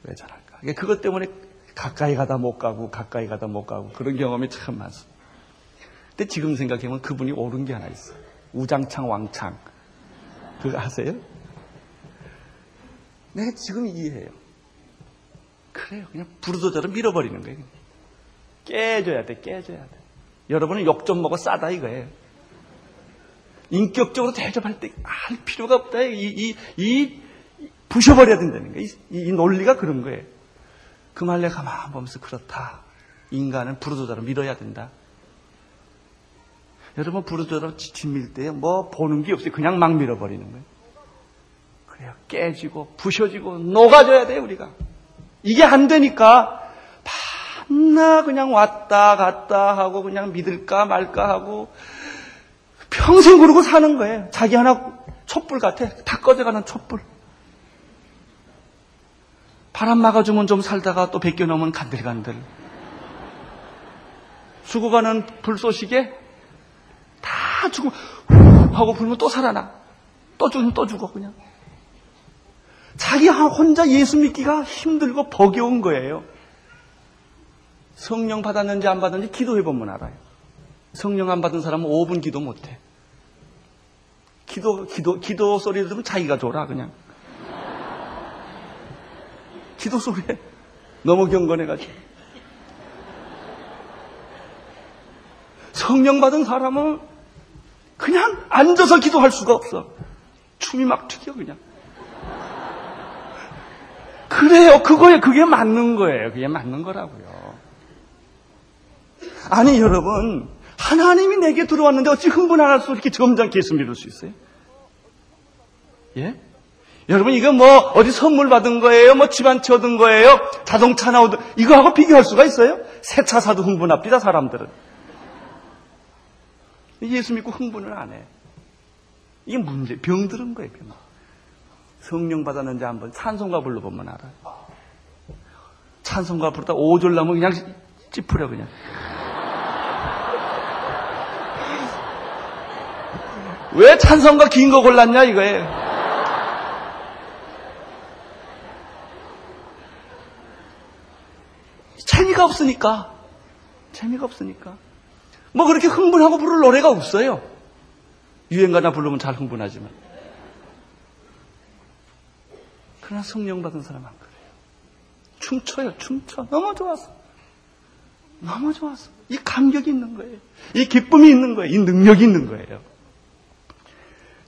왜 전할까? 그것 때문에 가까이 가다 못 가고 가까이 가다 못 가고 그런 경험이 참 많습니다. 근데 지금 생각해보면 그분이 옳은 게 하나 있어요. 우장창 왕창. 그거 아세요? 내가 지금 이해해요. 그래요. 그냥 부르도자로 밀어버리는 거예요. 깨줘야 돼, 깨줘야 돼. 여러분은 욕 좀 먹어 싸다 이거예요. 인격적으로 대접할 때 할 필요가 없다. 이, 이, 이, 부셔버려야 된다는 거예요. 이, 이 논리가 그런 거예요. 그말 내가 가만 보면서 그렇다. 인간은 부르도자로 밀어야 된다. 여러분 부르도자로 지밀 때 뭐 보는 게 없어요. 그냥 막 밀어버리는 거예요. 그래요. 깨지고 부셔지고 녹아져야 돼요 우리가. 이게 안 되니까 밤나 그냥 왔다 갔다 하고 그냥 믿을까 말까 하고 평생 그러고 사는 거예요. 자기 하나 촛불 같아. 다 꺼져가는 촛불. 바람 막아주면 좀 살다가 또 넘은 간들간들. 죽어가는 불쏘시개 다 죽으면 후 하고 불면 또 살아나. 또 죽으면 또 죽어 그냥. 자기 혼자 예수 믿기가 힘들고 버겨운 거예요. 성령 받았는지 안 받았는지 기도해 보면 알아요. 성령 안 받은 사람은 5분 기도 못 해. 기도, 기도, 기도 소리 들으면 자기가 졸아, 그냥. 기도 소리에 너무 경건해가지고. 성령 받은 사람은 그냥 앉아서 기도할 수가 없어. 춤이 막 튀겨, 그냥. 그래요. 그거에 그게 맞는 거예요. 그게 맞는 거라고요. 아니, 여러분. 하나님이 내게 들어왔는데 어찌 흥분 안 할 수 이렇게 점잖게 예수 믿을 수 있어요? 예? 여러분, 이거 뭐, 어디 선물 받은 거예요? 뭐, 집한채 얻은 거예요? 자동차 나오든, 이거하고 비교할 수가 있어요? 새 차 사도 흥분합니다, 사람들은. 예수 믿고 흥분을 안 해. 이게 문제, 병들은 거예요, 병. 성령 받았는지 한번 찬송가 불러보면 알아요. 찬송가 부르다 오졸 나면 그냥 찌푸려, 그냥. 왜 찬송가 긴거 골랐냐, 이거예요. 재미가 없으니까. 재미가 없으니까. 뭐 그렇게 흥분하고 부를 노래가 없어요. 유행가나 부르면 잘 흥분하지만. 그러나 성령 받은 사람 안 그래요. 춤춰요, 춤춰. 너무 좋았어. 너무 좋았어. 이 감격이 있는 거예요. 이 기쁨이 있는 거예요. 이 능력이 있는 거예요.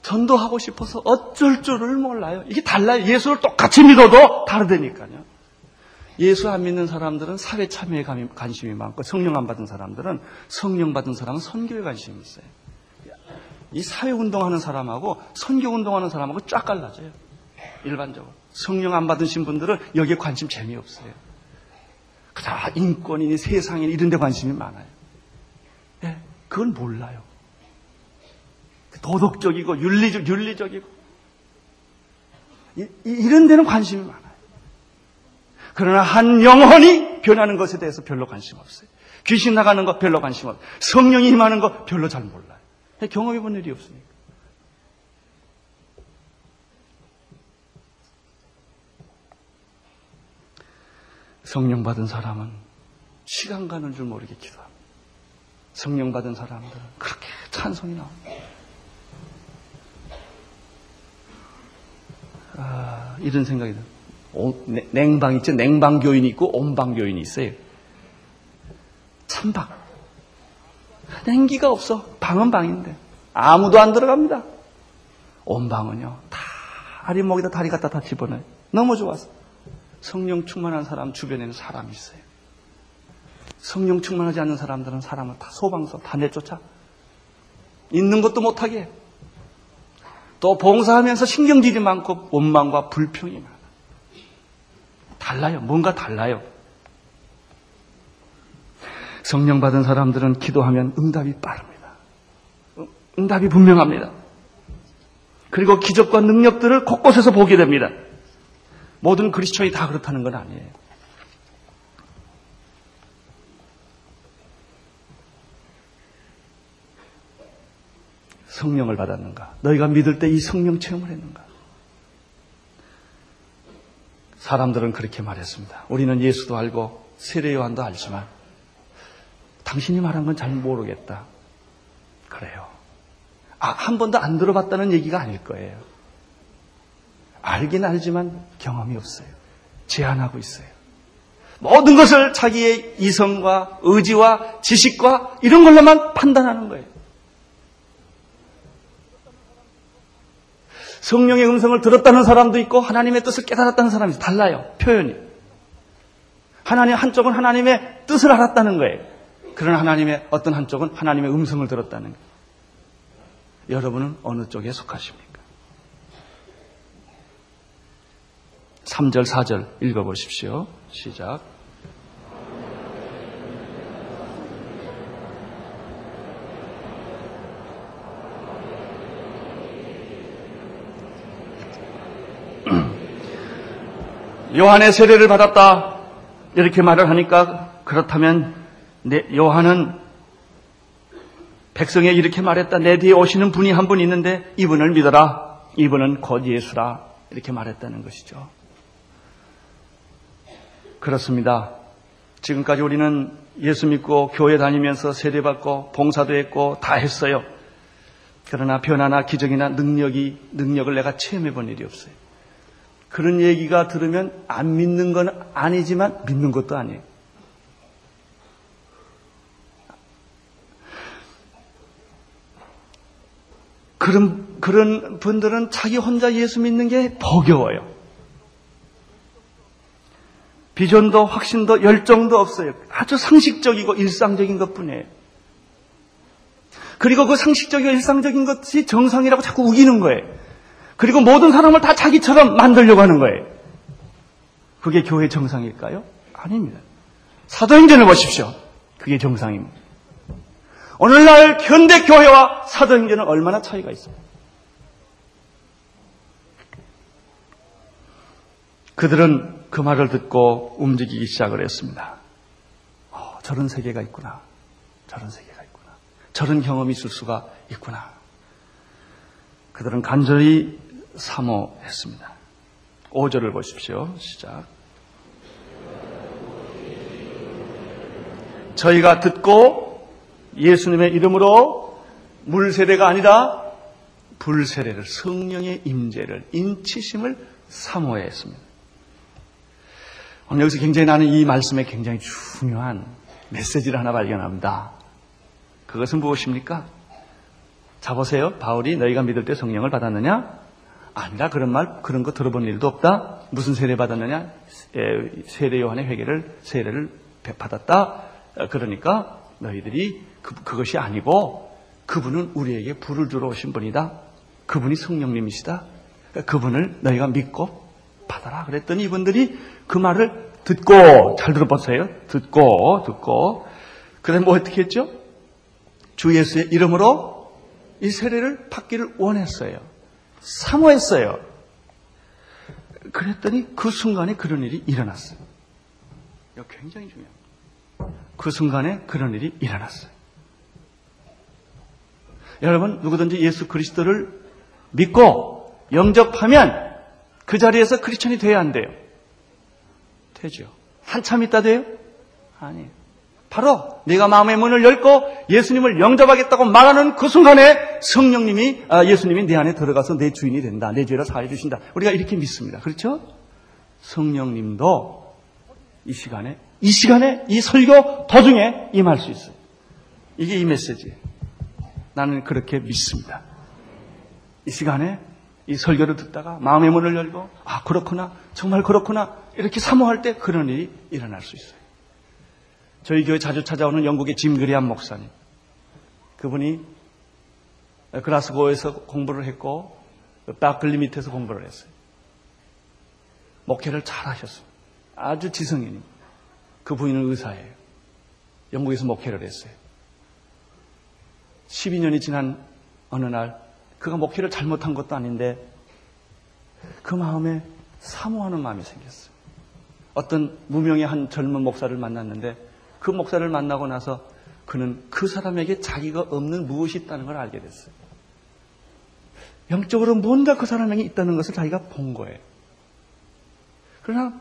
전도하고 싶어서 어쩔 줄을 몰라요. 이게 달라요. 예수를 똑같이 믿어도 다르다니까요. 예수 안 믿는 사람들은 사회 참여에 관심이 많고 성령 안 받은 사람들은 성령 받은 사람은 선교에 관심이 있어요. 이 사회 운동하는 사람하고 선교 운동하는 사람하고 쫙 갈라져요. 일반적으로. 성령 안 받으신 분들은 여기에 관심 재미없어요. 다 인권이니 세상이니 이런 데 관심이 많아요. 네, 그건 몰라요. 도덕적이고 윤리적, 윤리적이고 이, 이런 데는 관심이 많아요. 그러나 한 영혼이 변하는 것에 대해서 별로 관심 없어요. 귀신 나가는 거 별로 관심 없어요. 성령이 임하는 거 별로 잘 몰라요. 경험해 본 일이 없으니까. 성령 받은 사람은 시간 가는 줄 모르게 기도합니다. 성령 받은 사람들은 그렇게 찬송이 나옵니다. 아, 이런 생각이 들어요. 냉방 있죠? 냉방 교인이 있고 온방 교인이 있어요. 찬방. 냉기가 없어. 방은 방인데. 아무도 안 들어갑니다. 온방은요. 다리 목에다 다리 갖다 다 집어넣어요. 너무 좋아서. 성령 충만한 사람 주변에는 사람이 있어요. 성령 충만하지 않는 사람들은 사람을 다 소방서 다 내쫓아. 있는 것도 못하게. 또 봉사하면서 신경질이 많고 원망과 불평이 많아. 달라요. 뭔가 달라요. 성령 받은 사람들은 기도하면 응답이 빠릅니다. 응답이 분명합니다. 그리고 기적과 능력들을 곳곳에서 보게 됩니다. 모든 그리스도인이 다 그렇다는 건 아니에요. 성령을 받았는가? 너희가 믿을 때 이 성령 체험을 했는가? 사람들은 그렇게 말했습니다. 우리는 예수도 알고 세례 요한도 알지만 당신이 말한 건 잘 모르겠다. 그래요. 아, 한 번도 안 들어봤다는 얘기가 아닐 거예요. 알긴 알지만 경험이 없어요. 제한하고 있어요. 모든 것을 자기의 이성과 의지와 지식과 이런 걸로만 판단하는 거예요. 성령의 음성을 들었다는 사람도 있고 하나님의 뜻을 깨달았다는 사람이 달라요. 표현이. 하나님 한쪽은 하나님의 뜻을 알았다는 거예요. 그러나 하나님의 어떤 한쪽은 하나님의 음성을 들었다는 거예요. 여러분은 어느 쪽에 속하십니까? 3절, 4절 읽어보십시오. 시작. 요한의 세례를 받았다. 이렇게 말을 하니까 그렇다면 요한은 백성에 이렇게 말했다. 내 뒤에 오시는 분이 한 분 있는데 이분을 믿어라. 이분은 곧 예수라. 이렇게 말했다는 것이죠. 그렇습니다. 지금까지 우리는 예수 믿고 교회 다니면서 세례받고 봉사도 했고 다 했어요. 그러나 변화나 기적이나 능력이, 능력을 내가 체험해 본 일이 없어요. 그런 얘기가 들으면 안 믿는 건 아니지만 믿는 것도 아니에요. 그런, 그런 분들은 자기 혼자 예수 믿는 게 버겨워요. 비전도 확신도 열정도 없어요. 아주 상식적이고 일상적인 것 뿐이에요. 그리고 그 상식적이고 일상적인 것이 정상이라고 자꾸 우기는 거예요. 그리고 모든 사람을 다 자기처럼 만들려고 하는 거예요. 그게 교회 정상일까요? 아닙니다. 사도행전을 보십시오. 그게 정상입니다. 오늘날 현대 교회와 사도행전은 얼마나 차이가 있습니까? 그들은 그 말을 듣고 움직이기 시작을 했습니다. 어, 저런 세계가 있구나. 저런 세계가 있구나. 저런 경험이 있을 수가 있구나. 그들은 간절히 사모했습니다. 5절을 보십시오. 시작. 저희가 듣고 예수님의 이름으로 물세례가 아니라 불세례를 성령의 임재를 인치심을 사모했습니다. 오늘 여기서 굉장히 나는 이 말씀에 굉장히 중요한 메시지를 하나 발견합니다. 그것은 무엇입니까? 자 보세요. 바울이 너희가 믿을 때 성령을 받았느냐? 아니라 그런 말 그런 거 들어본 일도 없다. 무슨 세례 받았느냐? 세례 요한의 회개를 세례를 받았다. 그러니까 너희들이 그, 그것이 아니고 그분은 우리에게 불을 들어오신 분이다. 그분이 성령님이시다. 그분을 너희가 믿고 받아라. 그랬더니 이분들이 그 말을 듣고 잘 들어보세요. 듣고 듣고 그래 뭐 어떻게 했죠? 주 예수의 이름으로 이 세례를 받기를 원했어요. 사모했어요. 그랬더니 그 순간에 그런 일이 일어났어요. 이거 굉장히 중요합니다. 그 순간에 그런 일이 일어났어요. 여러분, 누구든지 예수 그리스도를 믿고 영접하면 그 자리에서 크리스천이 돼야 한대요. 되죠. 한참 있다 돼요? 아니에요. 바로 네가 마음의 문을 열고 예수님을 영접하겠다고 말하는 그 순간에 성령님이 아, 예수님이 내 안에 들어가서 내 주인이 된다. 내 죄를 사해 주신다. 우리가 이렇게 믿습니다. 그렇죠? 성령님도 이 시간에 이 시간에 이 설교 도중에 임할 수 있어요. 이게 이 메시지예요. 나는 그렇게 믿습니다. 이 시간에 이 설교를 듣다가 마음의 문을 열고 아 그렇구나 정말 그렇구나 이렇게 사모할 때 그런 일이 일어날 수 있어요. 저희 교회 자주 찾아오는 영국의 짐 그리안 목사님. 그분이 글라스고에서 공부를 했고 바클리 밑에서 공부를 했어요. 목회를 잘 하셨어요. 아주 지성인입니다. 그 부인은 의사예요. 영국에서 목회를 했어요. 12년이 지난 어느 날 그가 목회를 잘못한 것도 아닌데 그 마음에 사모하는 마음이 생겼어요. 어떤 무명의 한 젊은 목사를 만났는데 그 목사를 만나고 나서 그는 그 사람에게 자기가 없는 무엇이 있다는 걸 알게 됐어요. 영적으로 뭔가 그 사람에게 있다는 것을 자기가 본 거예요. 그러나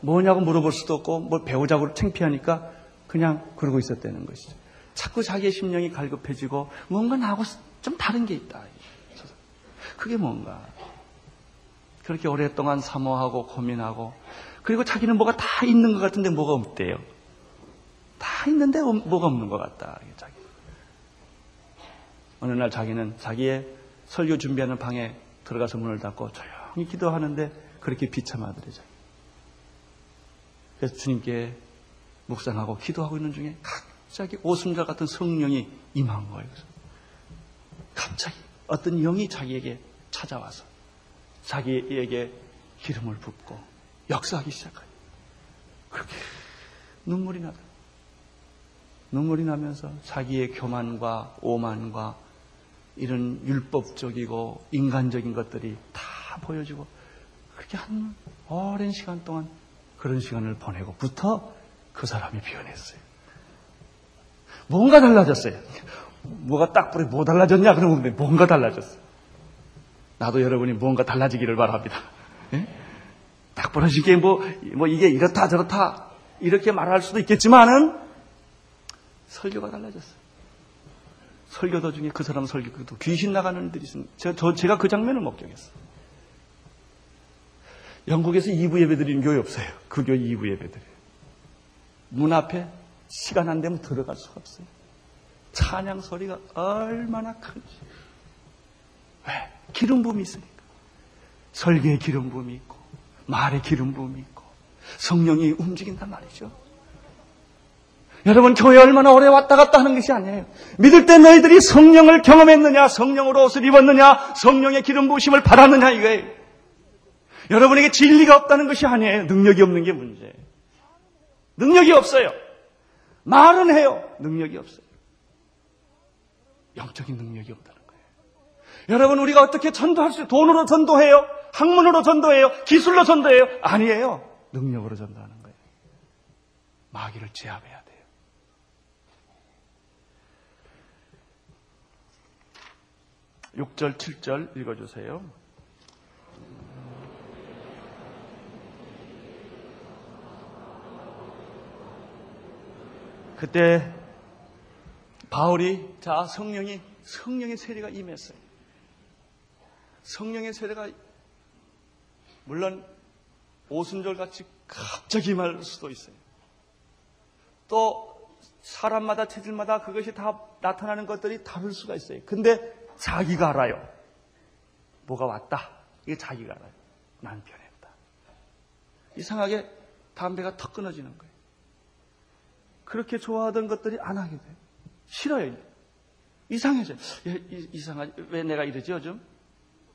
뭐냐고 물어볼 수도 없고 뭘 배우자고 창피하니까 그냥 그러고 있었다는 것이죠. 자꾸 자기의 심령이 갈급해지고 뭔가 나하고 좀 다른 게 있다. 그게 뭔가. 그렇게 오랫동안 사모하고 고민하고 그리고 자기는 뭐가 다 있는 것 같은데 뭐가 없대요. 다 있는데 뭐가 없는 것 같다. 자기. 어느 날 자기는 자기의 설교 준비하는 방에 들어가서 문을 닫고 조용히 기도하는데 그렇게 비참하더래요. 그래서 주님께 묵상하고 기도하고 있는 중에 갑자기 오순절 같은 성령이 임한 거예요. 갑자기 어떤 영이 자기에게 찾아와서 자기에게 기름을 붓고 역사하기 시작해요. 그렇게 눈물이 나다. 눈물이 나면서 자기의 교만과 오만과 이런 율법적이고 인간적인 것들이 다 보여지고 그렇게 한 오랜 시간 동안 그런 시간을 보내고부터 그 사람이 변했어요. 뭔가 달라졌어요. 뭐가 딱 뿌리 뭐 달라졌냐? 그러면 뭔가 달라졌어요. 나도 여러분이 뭔가 달라지기를 바랍니다. 예? 딱 부러지게 뭐, 뭐 이게 이렇다 저렇다 이렇게 말할 수도 있겠지만은 설교가 달라졌어요. 설교 도 중에 그 사람 설교도 귀신 나가는 들이 있습니다. 제가, 저, 제가 그 장면을 목격했어요. 영국에서 2부 예배 드리는 교회 없어요. 그 교회 2부 예배 드려요. 문 앞에 시간 안 되면 들어갈 수가 없어요. 찬양 소리가 얼마나 큰지. 왜? 기름 부음이 있으니까. 설계의 기름 부음이 있고, 말의 기름 부음이 있고, 성령이 움직인단 말이죠. 여러분, 교회 얼마나 오래 왔다 갔다 하는 것이 아니에요. 믿을 때 너희들이 성령을 경험했느냐, 성령으로 옷을 입었느냐, 성령의 기름 부으심을 받았느냐, 이거예요. 여러분에게 진리가 없다는 것이 아니에요. 능력이 없는 게 문제예요. 능력이 없어요. 말은 해요. 능력이 없어요. 영적인 능력이 없다는 거예요. 여러분, 우리가 어떻게 전도할 수, 돈으로 전도해요? 학문으로 전도해요? 기술로 전도해요? 아니에요. 능력으로 전도하는 거예요. 마귀를 제압해야 돼요. 육절칠절 읽어주세요. 그때 바울이 자 성령이 성령의 세례가 임했어요. 성령의 세례가 물론 오순절 같이 갑자기 임할 수도 있어요. 또 사람마다 체질마다 그것이 다 나타나는 것들이 다를 수가 있어요. 근데 자기가 알아요. 뭐가 왔다. 이게 자기가 알아요. 난 변했다. 이상하게 담배가 턱 끊어지는 거예요. 그렇게 좋아하던 것들이 안 하게 돼요. 싫어요. 이상해져요. 이상하지. 왜 내가 이러지, 요즘?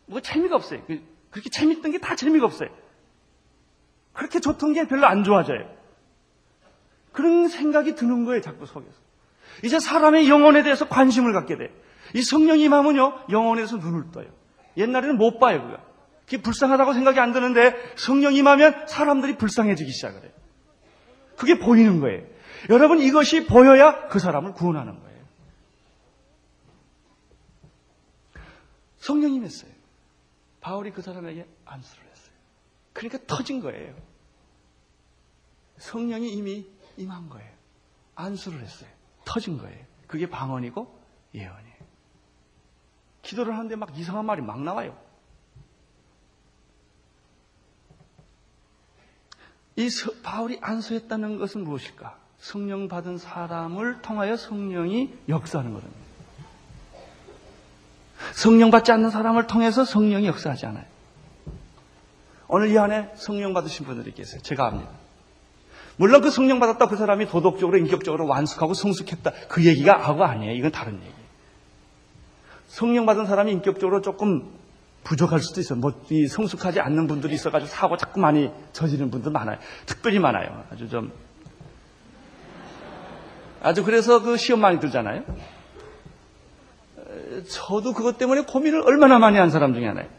뭐 재미가 없어요. 그, 그렇게 재밌던 게 다 재미가 없어요. 그렇게 좋던 게 별로 안 좋아져요. 그런 생각이 드는 거예요, 자꾸 속에서. 이제 사람의 영혼에 대해서 관심을 갖게 돼요. 이 성령이 임하면요, 영혼에서 눈을 떠요. 옛날에는 못 봐요, 그거. 그게 불쌍하다고 생각이 안 드는데 성령이 임하면 사람들이 불쌍해지기 시작을 해요. 그게 보이는 거예요. 여러분 이것이 보여야 그 사람을 구원하는 거예요. 성령님 했어요. 바울이 그 사람에게 안수를 했어요. 그러니까 터진 거예요. 성령이 이미 임한 거예요. 안수를 했어요. 터진 거예요. 그게 방언이고 예언이에요. 기도를 하는데 막 이상한 말이 막 나와요. 이 바울이 안수했다는 것은 무엇일까? 성령 받은 사람을 통하여 성령이 역사하는 거랍니다. 성령 받지 않는 사람을 통해서 성령이 역사하지 않아요. 오늘 이 안에 성령 받으신 분들이 계세요. 제가 압니다. 물론 그 성령 받았다 그 사람이 도덕적으로 인격적으로 완숙하고 성숙했다 그 얘기가 하고 아니에요. 이건 다른 얘기예요. 성령 받은 사람이 인격적으로 조금 부족할 수도 있어요. 뭐, 이 성숙하지 않는 분들이 있어가지고 사고 자꾸 많이 저지르는 분들 많아요. 특별히 많아요. 아주 좀 아주 그래서 그 시험 많이 들잖아요. 저도 그것 때문에 고민을 얼마나 많이 한 사람 중에 하나예요.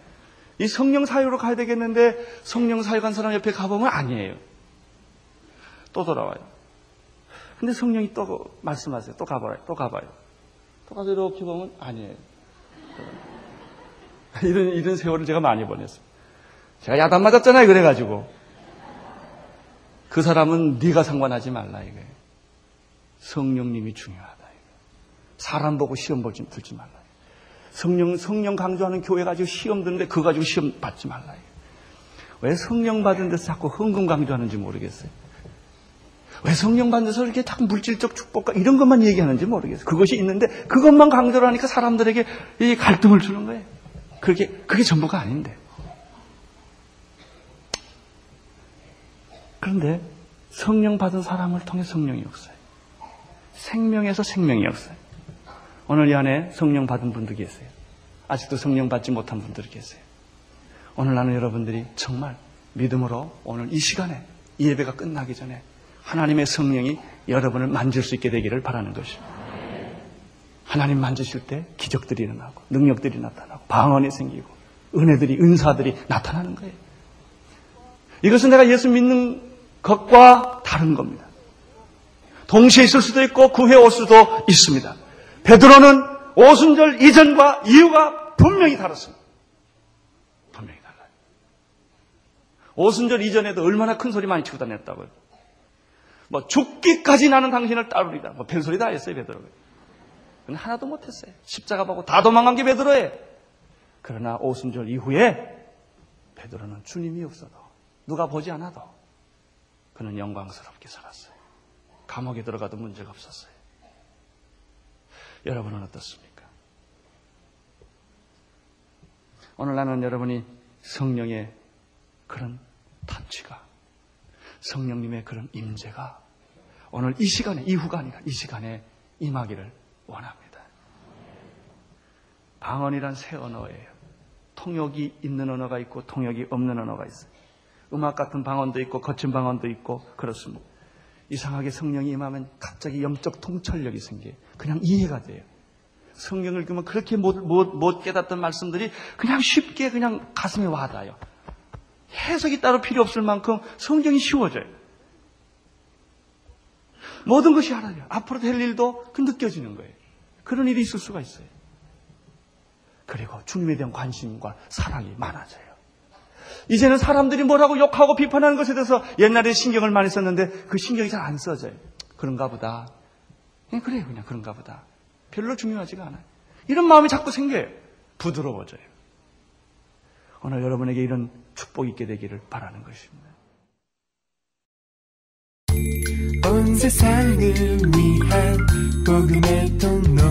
이 성령 사유로 가야 되겠는데 성령 사유 간 사람 옆에 가보면 아니에요. 또 돌아와요. 근데 성령이 또 말씀하세요. 또 가봐요. 또 가봐요. 또 가서 이렇게 보면 아니에요. 이런, 이런 세월을 제가 많이 보냈어요. 제가 야단 맞았잖아요. 그래가지고. 그 사람은 네가 상관하지 말라 이거예요. 성령님이 중요하다. 이거. 사람 보고 시험 보지 들지 말라. 성령 성령 강조하는 교회 가지고 시험 드는데 그거 가지고 시험 받지 말라. 이거. 왜 성령 받은 데서 자꾸 헌금 강조하는지 모르겠어요. 왜 성령 받는 데서 이렇게 자꾸 물질적 축복과 이런 것만 얘기하는지 모르겠어요. 그것이 있는데 그것만 강조를 하니까 사람들에게 이 갈등을 주는 거예요. 그게 그게 전부가 아닌데. 그런데 성령 받은 사람을 통해 성령이 없어요. 생명에서 생명이 없어요. 오늘 이 안에 성령 받은 분도 계세요. 아직도 성령 받지 못한 분들이 계세요. 오늘 나는 여러분들이 정말 믿음으로 오늘 이 시간에 이 예배가 끝나기 전에 하나님의 성령이 여러분을 만질 수 있게 되기를 바라는 것입니다. 하나님 만지실 때 기적들이 일어나고 능력들이 나타나고 방언이 생기고 은혜들이 은사들이 나타나는 거예요. 이것은 내가 예수 믿는 것과 다른 겁니다. 동시에 있을 수도 있고 구해 올 수도 있습니다. 베드로는 오순절 이전과 이유가 분명히 다릅니다. 분명히 달라요. 오순절 이전에도 얼마나 큰 소리 많이 치고 다녔다고요. 뭐 죽기까지 나는 당신을 따르리다. 뭐 별소리 다 했어요 베드로가. 그건 하나도 못했어요. 십자가 보고 다 도망간 게 베드로예요. 그러나 오순절 이후에 베드로는 주님이 없어도 누가 보지 않아도 그는 영광스럽게 살았어요. 감옥에 들어가도 문제가 없었어요. 여러분은 어떻습니까? 오늘 나는 여러분이 성령의 그런 탄취가 성령님의 그런 임재가 오늘 이 시간에 이후가 아니라 이 시간에 임하기를 원합니다. 방언이란 새 언어예요. 통역이 있는 언어가 있고 통역이 없는 언어가 있어요. 음악 같은 방언도 있고 거친 방언도 있고 그렇습니다. 이상하게 성령이 임하면 갑자기 영적 통찰력이 생겨요. 그냥 이해가 돼요. 성경을 그러면 그렇게 못, 못, 못 깨닫던 말씀들이 그냥 쉽게 그냥 가슴에 와닿아요. 해석이 따로 필요 없을 만큼 성경이 쉬워져요. 모든 것이 알아요. 앞으로 될 일도 그 느껴지는 거예요. 그런 일이 있을 수가 있어요. 그리고 주님에 대한 관심과 사랑이 많아져요. 이제는 사람들이 뭐라고 욕하고 비판하는 것에 대해서 옛날에 신경을 많이 썼는데 그 신경이 잘 안 써져요. 그런가 보다. 그냥 그래요. 그냥 그런가 보다. 별로 중요하지가 않아요. 이런 마음이 자꾸 생겨요. 부드러워져요. 오늘 여러분에게 이런 축복이 있게 되기를 바라는 것입니다. 온 세상을 위한 복음의 통로